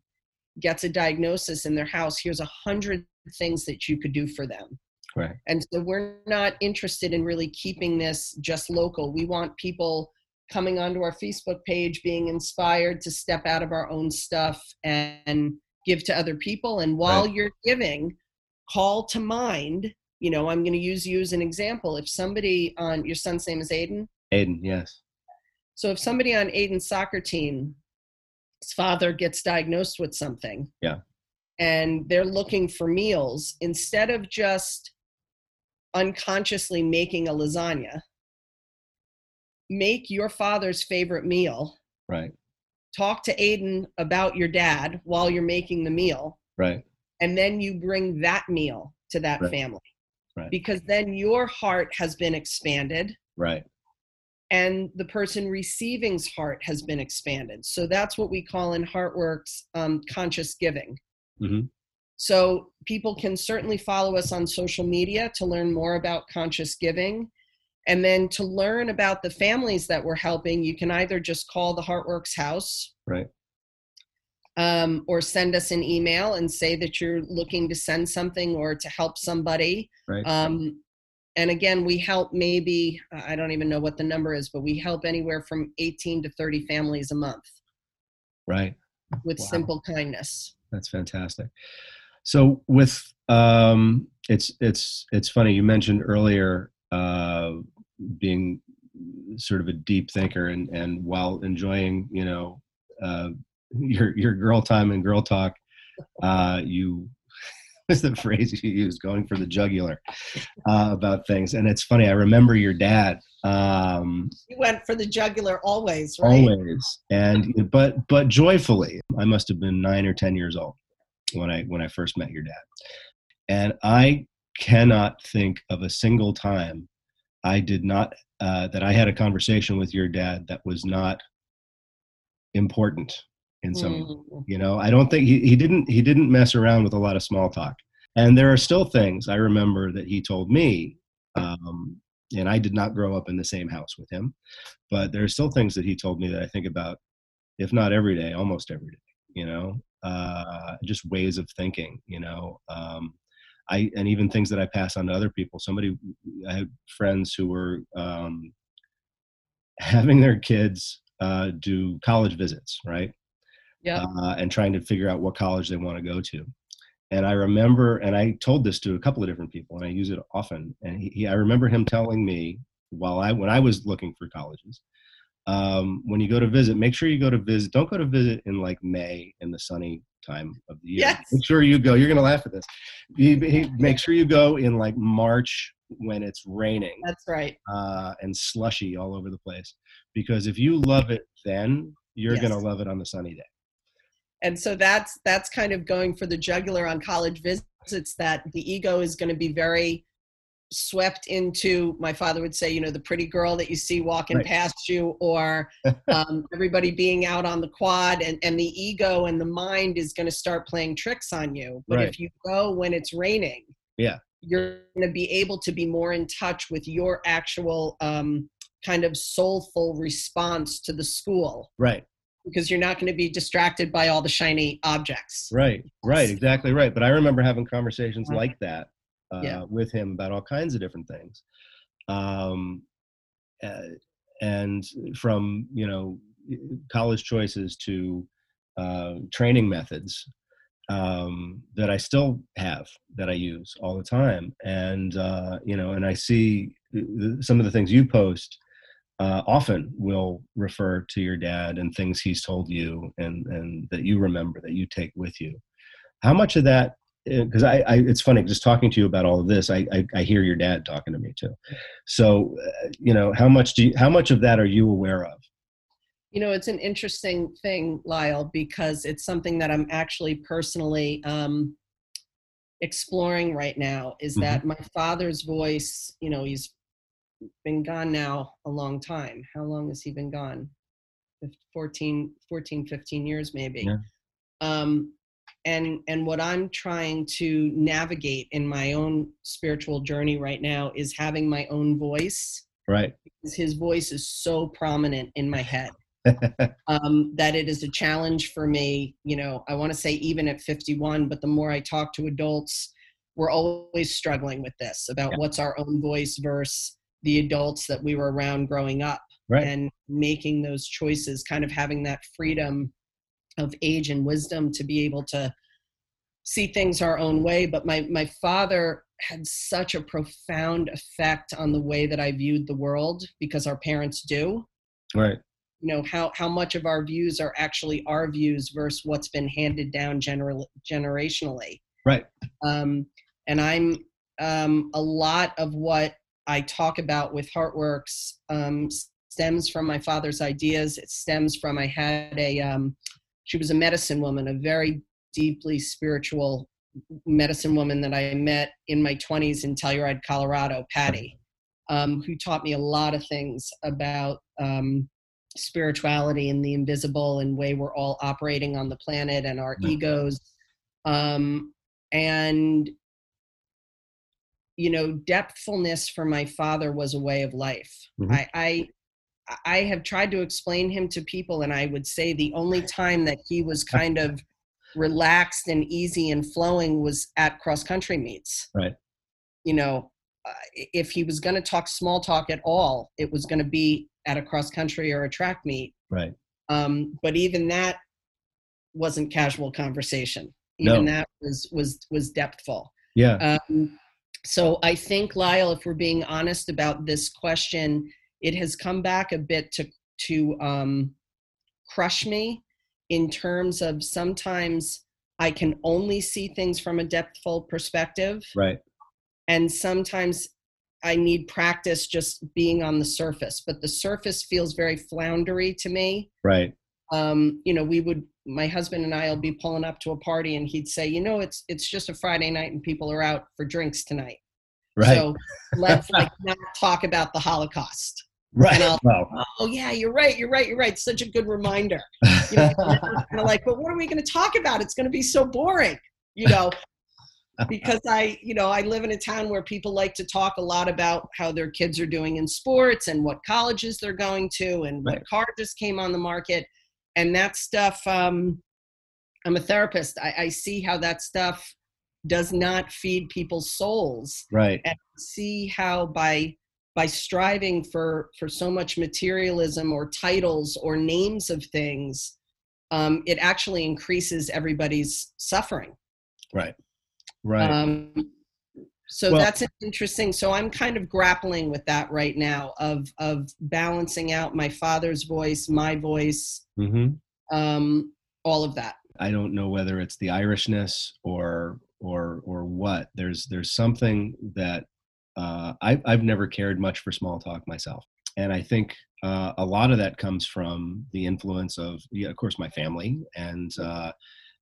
gets a diagnosis in their house, here's a hundred things that you could do for them. Right. And so we're not interested in really keeping this just local. We want people coming onto our Facebook page being inspired to step out of our own stuff and give to other people. And while Right. you're giving, call to mind, you know, I'm going to use you as an example. If somebody on your son's name is Aiden, Aiden. Yes. so if somebody on Aiden's soccer team, his father gets diagnosed with something, Yeah. and they're looking for meals, instead of just unconsciously making a lasagna, make your father's favorite meal. Right. Talk to Aiden about your dad while you're making the meal, Right. and then you bring that meal to that Right. family. Right. Because then your heart has been expanded Right. and the person receiving's heart has been expanded. So that's what we call in HeartWorks um, conscious giving. Mm-hmm. So people can certainly follow us on social media to learn more about conscious giving. And then to learn about the families that we're helping, you can either just call the HeartWorks house Right. um, or send us an email and say that you're looking to send something or to help somebody. Right. Um, and again, we help maybe, I don't even know what the number is, but we help anywhere from 18 to 30 families a month Right. with Wow. simple kindness. That's fantastic. So with um, it's it's it's funny you mentioned earlier uh, being sort of a deep thinker and and while enjoying you know uh, your your girl time and girl talk, uh, you is the phrase you use going for the jugular uh, about things. And it's funny I remember your dad um, You went for the jugular always, right? always. And but but joyfully. I must have been nine or ten years old when i when i first met your dad. And i cannot think of a single time i did not uh, that i had a conversation with your dad that was not important in some Mm. you know i don't think he, he didn't he didn't mess around with a lot of small talk and there are still things i remember that he told me um, and i did not grow up in the same house with him but there are still things that he told me that i think about if not every day almost every day you know uh, just ways of thinking you know um, i and even things that i pass on to other people somebody i had friends who were um, having their kids uh, do college visits right Yeah. uh, and trying to figure out what college they want to go to. And I remember, and I told this to a couple of different people, and I use it often. And he, he I remember him telling me while I when I was looking for colleges, um, when you go to visit, make sure you go to visit. Don't go to visit in like May in the sunny time of the year. Yes. Make sure you go. You're gonna laugh at this. He, make sure you go in like March when it's raining That's right. uh, and slushy all over the place. Because if you love it then, you're Yes. gonna love it on the sunny day. and so that's that's kind of going for the jugular on college visits that the ego is going to be very swept into my father would say you know the pretty girl that you see walking Right. past you or um, everybody being out on the quad and, and the ego and the mind is going to start playing tricks on you but Right. if you go when it's raining Yeah. you're going to be able to be more in touch with your actual um, kind of soulful response to the school right because you're not going to be distracted by all the shiny objects right right exactly right but i remember having conversations Mhm. like that uh, Yeah. with him about all kinds of different things um, and from you know college choices to uh, training methods um, that I still have that I use all the time, and uh, you know, and I see some of the things you post uh, often will refer to your dad and things he's told you, and and that you remember that you take with you. How much of that? Because I, I, it's funny just talking to you about all of this. I, I, I hear your dad talking to me too. So, uh, you know, how much do you, how much of that are you aware of? You know, it's an interesting thing, Lyle, because it's something that I'm actually personally um, exploring right now. Is Mhm. that my father's voice? You know, he's been gone now a long time. How long has he been gone? Fif- 14, 14 15 years maybe. Yeah. Um, and and what I'm trying to navigate in my own spiritual journey right now is having my own voice Right. because his voice is so prominent in my head um, that it is a challenge for me. You know, I want to say even at 51, but the more I talk to adults, we're always struggling with this about Yeah. what's our own voice versus the adults that we were around growing up right. and making those choices, kind of having that freedom of age and wisdom to be able to see things our own way. But my my father had such a profound effect on the way that I viewed the world because our parents do right. you know how how much of our views are actually our views versus what's been handed down general generationally Right. um, and i'm um, a lot of what i talk about with heartworks um, stems from my father's ideas it stems from i had a um, she was a medicine woman a very deeply spiritual medicine woman that i met in my 20s in telluride colorado patty um, who taught me a lot of things about um, spirituality and the invisible and way we're all operating on the planet and our egos. Um, and you know depthfulness for my father was a way of life. Mhm. I, I i have tried to explain him to people and i would say the only time that he was kind of relaxed and easy and flowing was at cross country meets Right. you know uh, if he was going to talk small talk at all it was going to be at a cross country or a track meet Right. um, but even that wasn't casual conversation even No. that was was was depthful Yeah. um, so i think lyle if we're being honest about this question it has come back a bit to to um, crush me in terms of sometimes i can only see things from a depthful perspective right. and sometimes I need practice just being on the surface. But the surface feels very floundery to me. Right. Um, you know, we would my husband and I'll be pulling up to a party, and he'd say, "You know, it's it's just a Friday night, and people are out for drinks tonight. Right. So let's like not talk about the Holocaust." right. Wow. Oh yeah, you're right. You're right. You're right. Such a good reminder. You know, and I'm like, but what are we going to talk about? It's going to be so boring, you know. because I, you know, I live in a town where people like to talk a lot about how their kids are doing in sports and what colleges they're going to and what car just came on the market, and that stuff. Um, I'm a therapist. I, I see how that stuff does not feed people's souls right. and see how by by striving for for so much materialism or titles or names of things um, it actually increases everybody's suffering Right. Right. um, so Well- that's interesting so i'm kind of grappling with that right now of of balancing out my father's voice my voice hmm um, all of that I don't know whether it's the Irishness or or or what. There's there's something that uh, I've I've never cared much for small talk myself, and I think uh, a lot of that comes from the influence of yeah, of course my family and uh,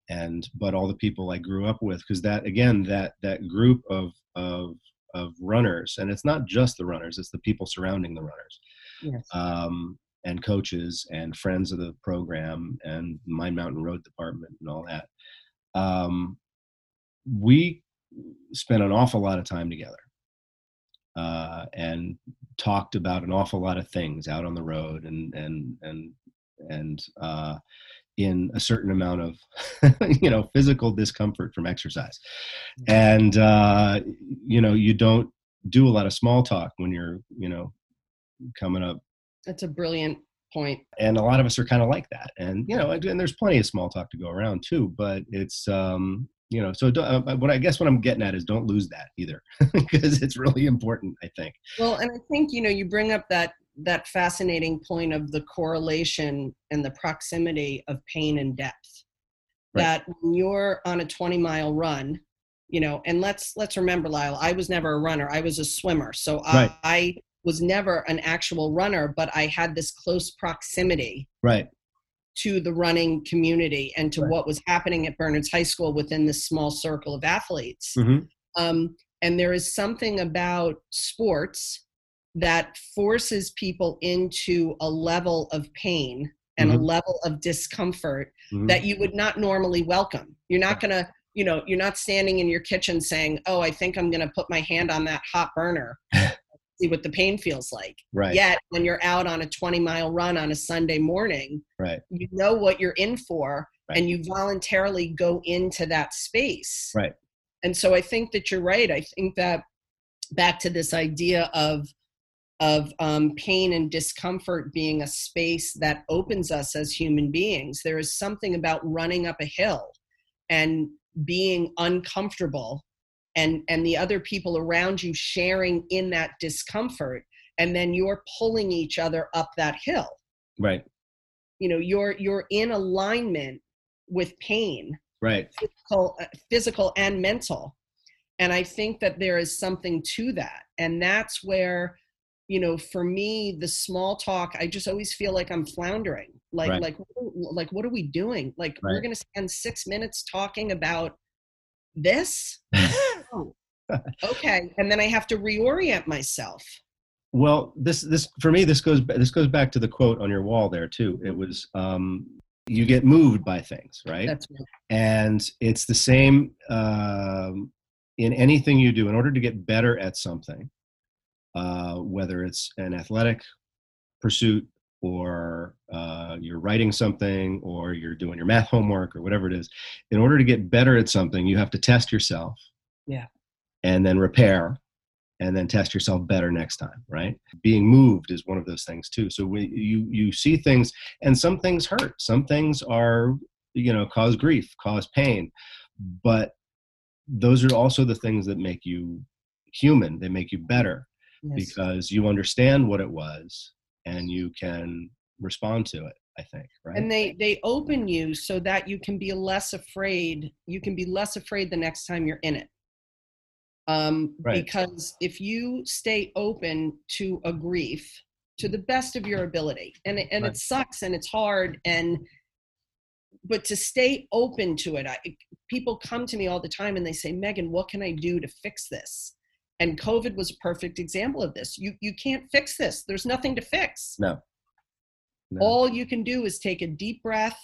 and but all the people I grew up with because that again that that group of of of runners, and it's not just the runners; it's the people surrounding the runners, Yes. um, and coaches and friends of the program and Mine Mountain Road Department and all that. Um, we spent an awful lot of time together uh, and talked about an awful lot of things out on the road and and and and uh, in a certain amount of you know physical discomfort from exercise. And uh, you know you don't do a lot of small talk when you're you know coming up. That's a brilliant point. and a lot of us are kind of like that. And you know and, and there's plenty of small talk to go around too but it's um you know so uh, what i guess what i'm getting at is don't lose that either because it's really important i think Well, and I think you know you bring up that that fascinating point of the correlation and the proximity of pain and depth. Right. That when you're on a 20 mile run, you know, and let's let's remember, Lyle, I was never a runner. I was a swimmer, so Right. I, I was never an actual runner, but I had this close proximity right to the running community and to Right. what was happening at Bernards High School within this small circle of athletes. hmm Um, and there is something about sports that forces people into a level of pain and a Mhm. level of discomfort Mhm. that you would not normally welcome. You're not going to, you know, you're not standing in your kitchen saying, "Oh, I think I'm going to put my hand on that hot burner." See what the pain feels like. right Yet, when you're out on a 20 mile run on a Sunday morning, right you know what you're in for Right. and you voluntarily go into that space Right. and so i think that you're right i think that back to this idea of of um, pain and discomfort being a space that opens us as human beings there is something about running up a hill and being uncomfortable and and the other people around you sharing in that discomfort and then you're pulling each other up that hill. Right. You know you're you're in alignment with pain right. physical, uh, physical and mental. And i think that there is something to that. And that's where you know for me the small talk i just always feel like i'm floundering. Like Right. like like what are we doing? Like we're going to spend 6 minutes talking about this? Oh, okay and then i have to reorient myself. Well this this for me this goes this goes back to the quote on your wall there too. It was um you get moved by things right? That's right. and it's the same um, in anything you do in order to get better at something uh, whether it's an athletic pursuit or uh, you're writing something or you're doing your math homework or whatever it is in order to get better at something you have to test yourself Yeah. and then repair and then test yourself better next time right being moved is one of those things too so we, you you see things and some things hurt some things are you know cause grief cause pain but those are also the things that make you human they make you better Yes. because you understand what it was and you can respond to it i think right and they they open you so that you can be less afraid you can be less afraid the next time you're in it um, Right. because if you stay open to a grief to the best of your ability and it, and Right. it sucks and it's hard and but to stay open to it I, people come to me all the time and they say megan what can i do to fix this and covid was a perfect example of this. You you can't fix this. There's nothing to fix. No. No. All you can do is take a deep breath,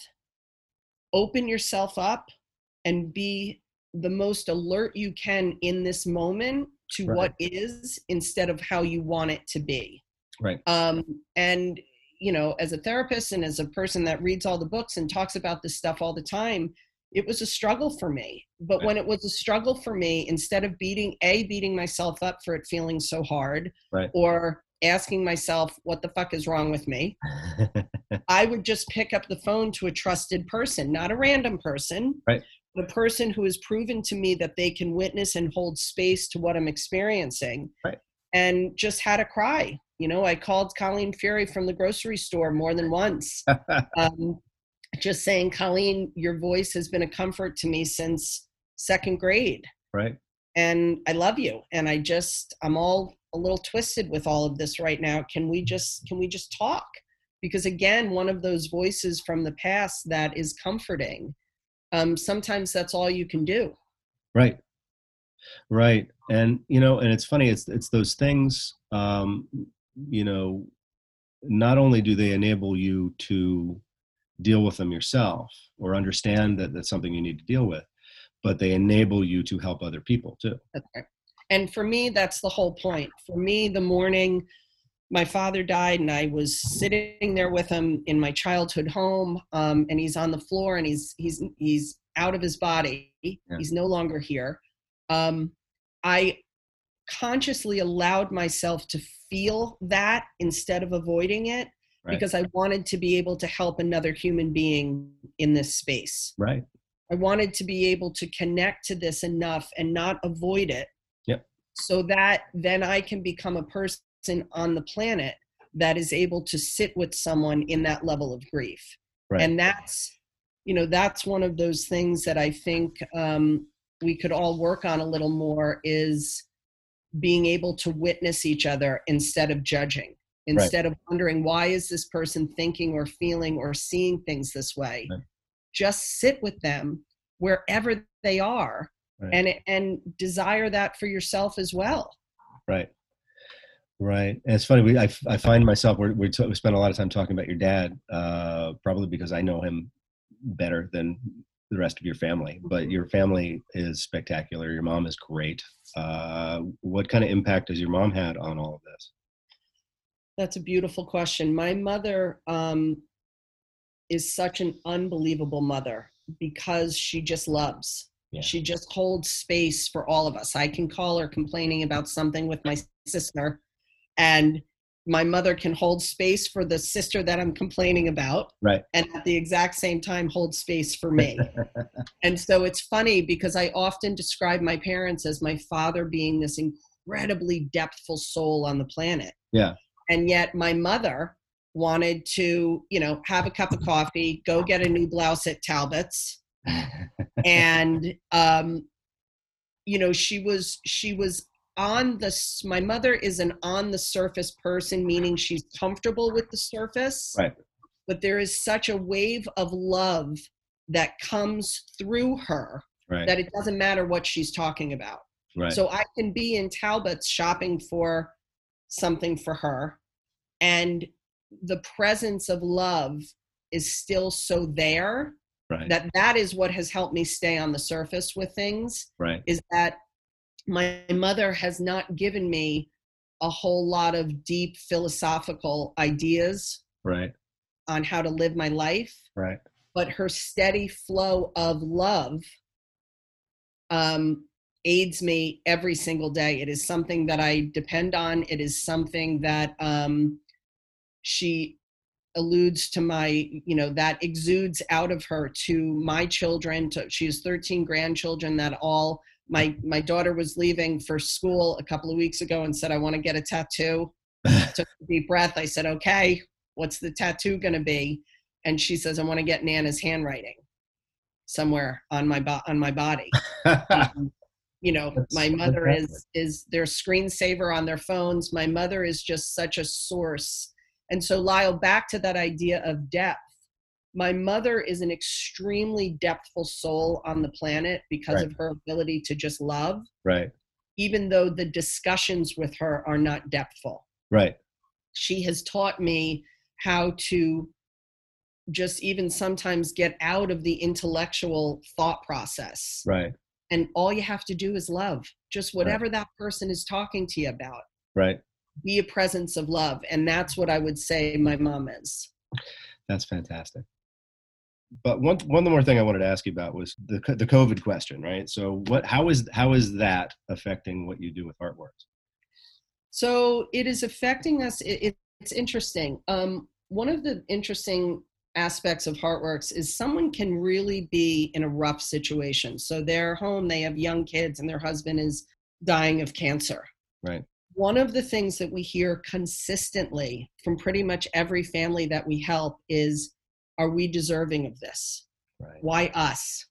open yourself up, and be the most alert you can in this moment to Right. what is instead of how you want it to be. right. Um, and, you know, as a therapist and as a person that reads all the books and talks about this stuff all the time, it was a struggle for me. But when it was a struggle for me, instead of beating, A, beating myself up for it feeling so hard, Right. or asking myself, what the fuck is wrong with me? I would just pick up the phone to a trusted person, not a random person, Right. a person who has proven to me that they can witness and hold space to what I'm experiencing. Right. And just had a cry. You know, I called Colleen Fury from the grocery store more than once, um, just saying, Colleen, your voice has been a comfort to me since second grade right and I love you. And I just, I'm all a little twisted with all of this right now. Can we just, can we just talk? Because again, one of those voices from the past that is comforting. Um, sometimes that's all you can do. right Right. And you know, and it's funny, it's it's those things um, you know, not only do they enable you to deal with them yourself or understand that that's something you need to deal with, but they enable you to help other people too. Okay. And for me, that's the whole point. For me, the morning my father died and I was sitting there with him in my childhood home, um, and he's on the floor and he's he's he's out of his body. Yeah. He's no longer here. Um, I consciously allowed myself to feel that instead of avoiding it right. because I wanted to be able to help another human being in this space. Right. I wanted to be able to connect to this enough and not avoid it. Yep. So that then I can become a person on the planet that is able to sit with someone in that level of grief. Right. And that's, you know, that's one of those things that I think um, we could all work on a little more is being able to witness each other instead of judging instead right. of wondering why is this person thinking or feeling or seeing things this way? Right. just sit with them wherever they are right. and and desire that for yourself as well. Right. Right. And it's funny we i, I find myself we we, t- we spend a lot of time talking about your dad uh, probably because i know him better than the rest of your family but your family is spectacular. Your mom is great. Uh, what kind of impact has your mom had on all of this that's a beautiful question my mother um, is such an unbelievable mother because she just loves yeah. she just holds space for all of us i can call her complaining about something with my sister and my mother can hold space for the sister that I'm complaining about. Right. And at the exact same time hold space for me. and so it's funny because I often describe my parents as my father being this incredibly depthful soul on the planet. Yeah. And yet my mother wanted to, you know, have a cup of coffee, go get a new blouse at Talbot's. and um you know, she was she was on the my mother is an on the surface person meaning she's comfortable with the surface right but there is such a wave of love that comes through her right. that it doesn't matter what she's talking about right so i can be in talbot's shopping for something for her and the presence of love is still so there right. that that is what has helped me stay on the surface with things right. is that my mother has not given me a whole lot of deep philosophical ideas right. on how to live my life right. but her steady flow of love um, aids me every single day. It is something that i depend on. It is something that um, she alludes to my you know that exudes out of her to my children to, she has 13 grandchildren that all my my daughter was leaving for school a couple of weeks ago and said i want to get a tattoo. Took a deep breath. I said okay what's the tattoo going to be? And she says i want to get nana's handwriting somewhere on my bo- on my body. Um, you know That's my mother fantastic. is is their screensaver on their phones. My mother is just such a source. And so lyle back to that idea of depth. My mother is an extremely depthful soul on the planet because right. of her ability to just love right. even though the discussions with her are not depthful. Right. She has taught me how to just even sometimes get out of the intellectual thought process. Right and all you have to do is love just whatever right. that person is talking to you about right be a presence of love and that's what i would say my mom is that's fantastic but one one more thing I wanted to ask you about was the the COVID question, right? So what how is how is that affecting what you do with Heartworks? So it is affecting us. It, it, it's interesting. Um, one of the interesting aspects of Heartworks is someone can really be in a rough situation. So they're home, they have young kids, and their husband is dying of cancer. Right. One of the things that we hear consistently from pretty much every family that we help is are we deserving of this? Right. Why us?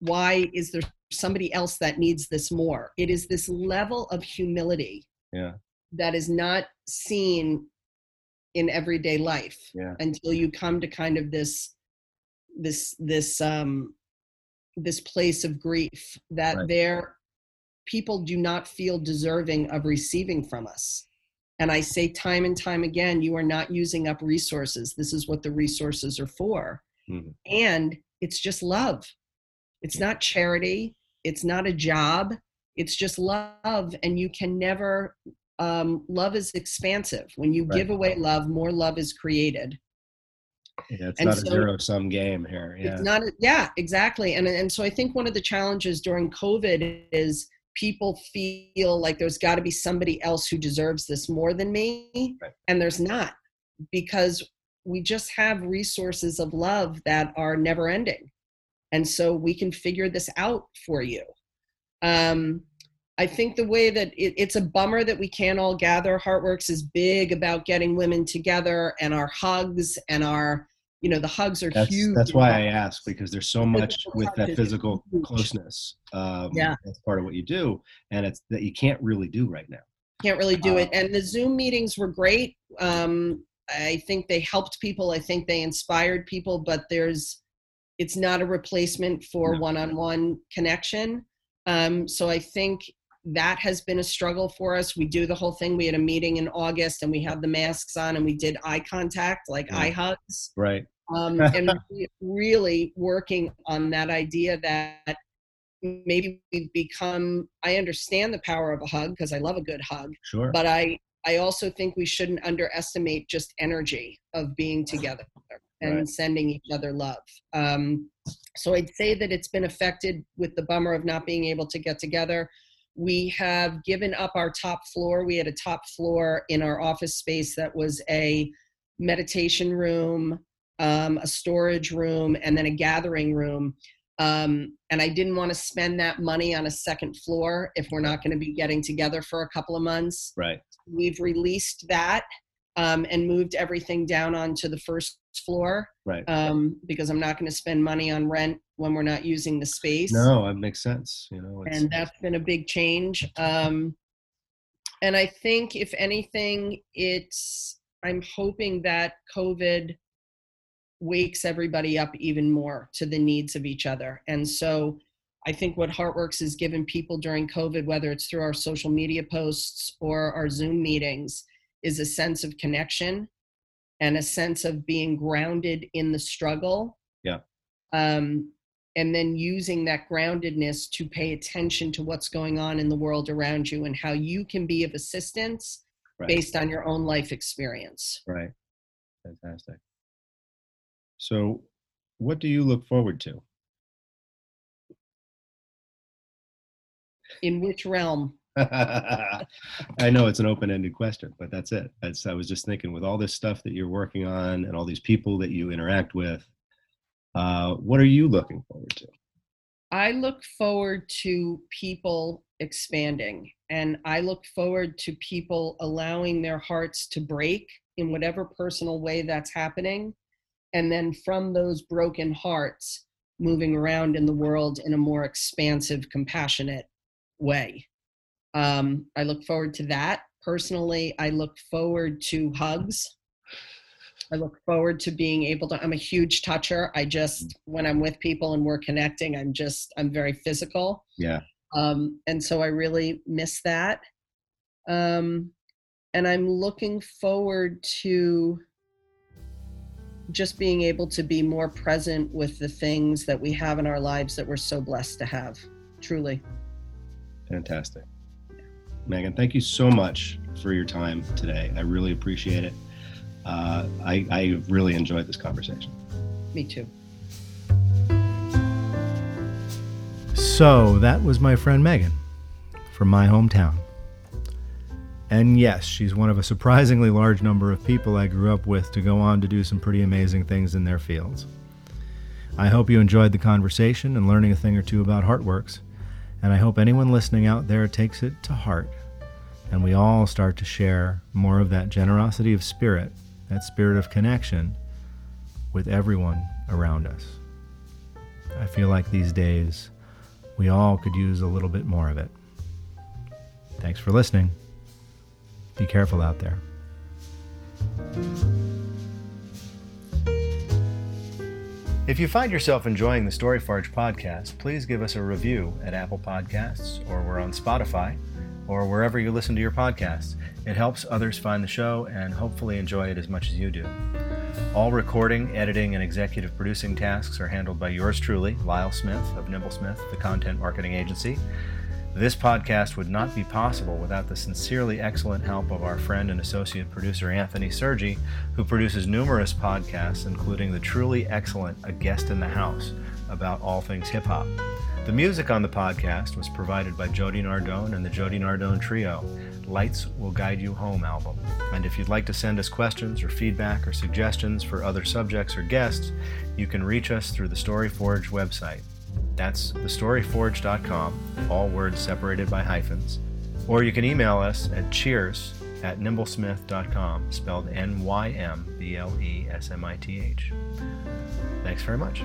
Why is there somebody else that needs this more? It is this level of humility yeah. that is not seen in everyday life yeah. until you come to kind of this this this um this place of grief that right. there people do not feel deserving of receiving from us. And I say time and time again, you are not using up resources. This is what the resources are for. Mm-hmm. And it's just love. It's not charity. It's not a job. It's just love. And you can never, um, love is expansive. When you right. give away love, more love is created. Yeah, it's and not so, a zero sum game here. Yeah. It's not, a, yeah, exactly. And, and so I think one of the challenges during COVID is people feel like there's got to be somebody else who deserves this more than me. Right. And there's not because we just have resources of love that are never ending. And so we can figure this out for you. Um, I think the way that it, it's a bummer that we can't all gather. Heartworks is big about getting women together and our hugs and our, you know, the hugs are that's, huge. That's why I ask because there's so much with that physical closeness. Um, yeah, that's part of what you do, and it's that you can't really do right now. Can't really do it. And the Zoom meetings were great. Um, I think they helped people. I think they inspired people, but there's, it's not a replacement for no. one-on-one connection. Um, so I think that has been a struggle for us. We do the whole thing. We had a meeting in August and we had the masks on and we did eye contact, like eye hugs. Right. Um, and really working on that idea that maybe we've become, I understand the power of a hug because I love a good hug. Sure. But I, I also think we shouldn't underestimate just energy of being together and right. sending each other love. Um, so I'd say that it's been affected with the bummer of not being able to get together. We have given up our top floor. We had a top floor in our office space that was a meditation room, um, a storage room, and then a gathering room. Um, and I didn't want to spend that money on a second floor if we're not going to be getting together for a couple of months. Right. We've released that um, and moved everything down onto the first floor. Right. Um, because I'm not going to spend money on rent when we're not using the space. No, it makes sense. You know, and that's been a big change. Um, and I think if anything, it's I'm hoping that COVID wakes everybody up even more to the needs of each other. And so I think what Heartworks has given people during COVID, whether it's through our social media posts or our Zoom meetings, is a sense of connection and a sense of being grounded in the struggle. Yeah. Um, and then using that groundedness to pay attention to what's going on in the world around you and how you can be of assistance right. based on your own life experience. Right. Fantastic. So, what do you look forward to? In which realm? I know it's an open-ended question, but that's it. That's I was just thinking with all this stuff that you're working on and all these people that you interact with, uh, what are you looking forward to? I look forward to people expanding, and I look forward to people allowing their hearts to break in whatever personal way that's happening, and then from those broken hearts, moving around in the world in a more expansive, compassionate way. Um, I look forward to that. Personally, I look forward to hugs. I look forward to being able to. I'm a huge toucher. I just, when I'm with people and we're connecting, I'm just, I'm very physical. Yeah. Um, and so I really miss that. Um, and I'm looking forward to just being able to be more present with the things that we have in our lives that we're so blessed to have. Truly. Fantastic. Megan, thank you so much for your time today. I really appreciate it. Uh, I, I really enjoyed this conversation. Me too. So that was my friend Megan from my hometown. And yes, she's one of a surprisingly large number of people I grew up with to go on to do some pretty amazing things in their fields. I hope you enjoyed the conversation and learning a thing or two about Heartworks and I hope anyone listening out there takes it to heart and we all start to share more of that generosity of spirit, that spirit of connection with everyone around us. I feel like these days we all could use a little bit more of it. Thanks for listening. Be careful out there. If you find yourself enjoying the Storyforge podcast, please give us a review at Apple Podcasts or we're on Spotify or wherever you listen to your podcasts. It helps others find the show and hopefully enjoy it as much as you do. All recording, editing, and executive producing tasks are handled by yours truly, Lyle Smith of Nymblesmith, the content marketing agency. This podcast would not be possible without the sincerely excellent help of our friend and associate producer Anthony Sergi, who produces numerous podcasts, including the truly excellent A Guest in the House about all things hip hop. The music on the podcast was provided by Jody Nardone and the Jody Nardone Trio, Lights Will Guide You Home album. And if you'd like to send us questions or feedback or suggestions for other subjects or guests, you can reach us through the Storyforge website. That's thestoryforge.com, all words separated by hyphens. Or you can email us at cheers at nymblesmith.com, spelled N Y M B L E S M I T H. Thanks very much.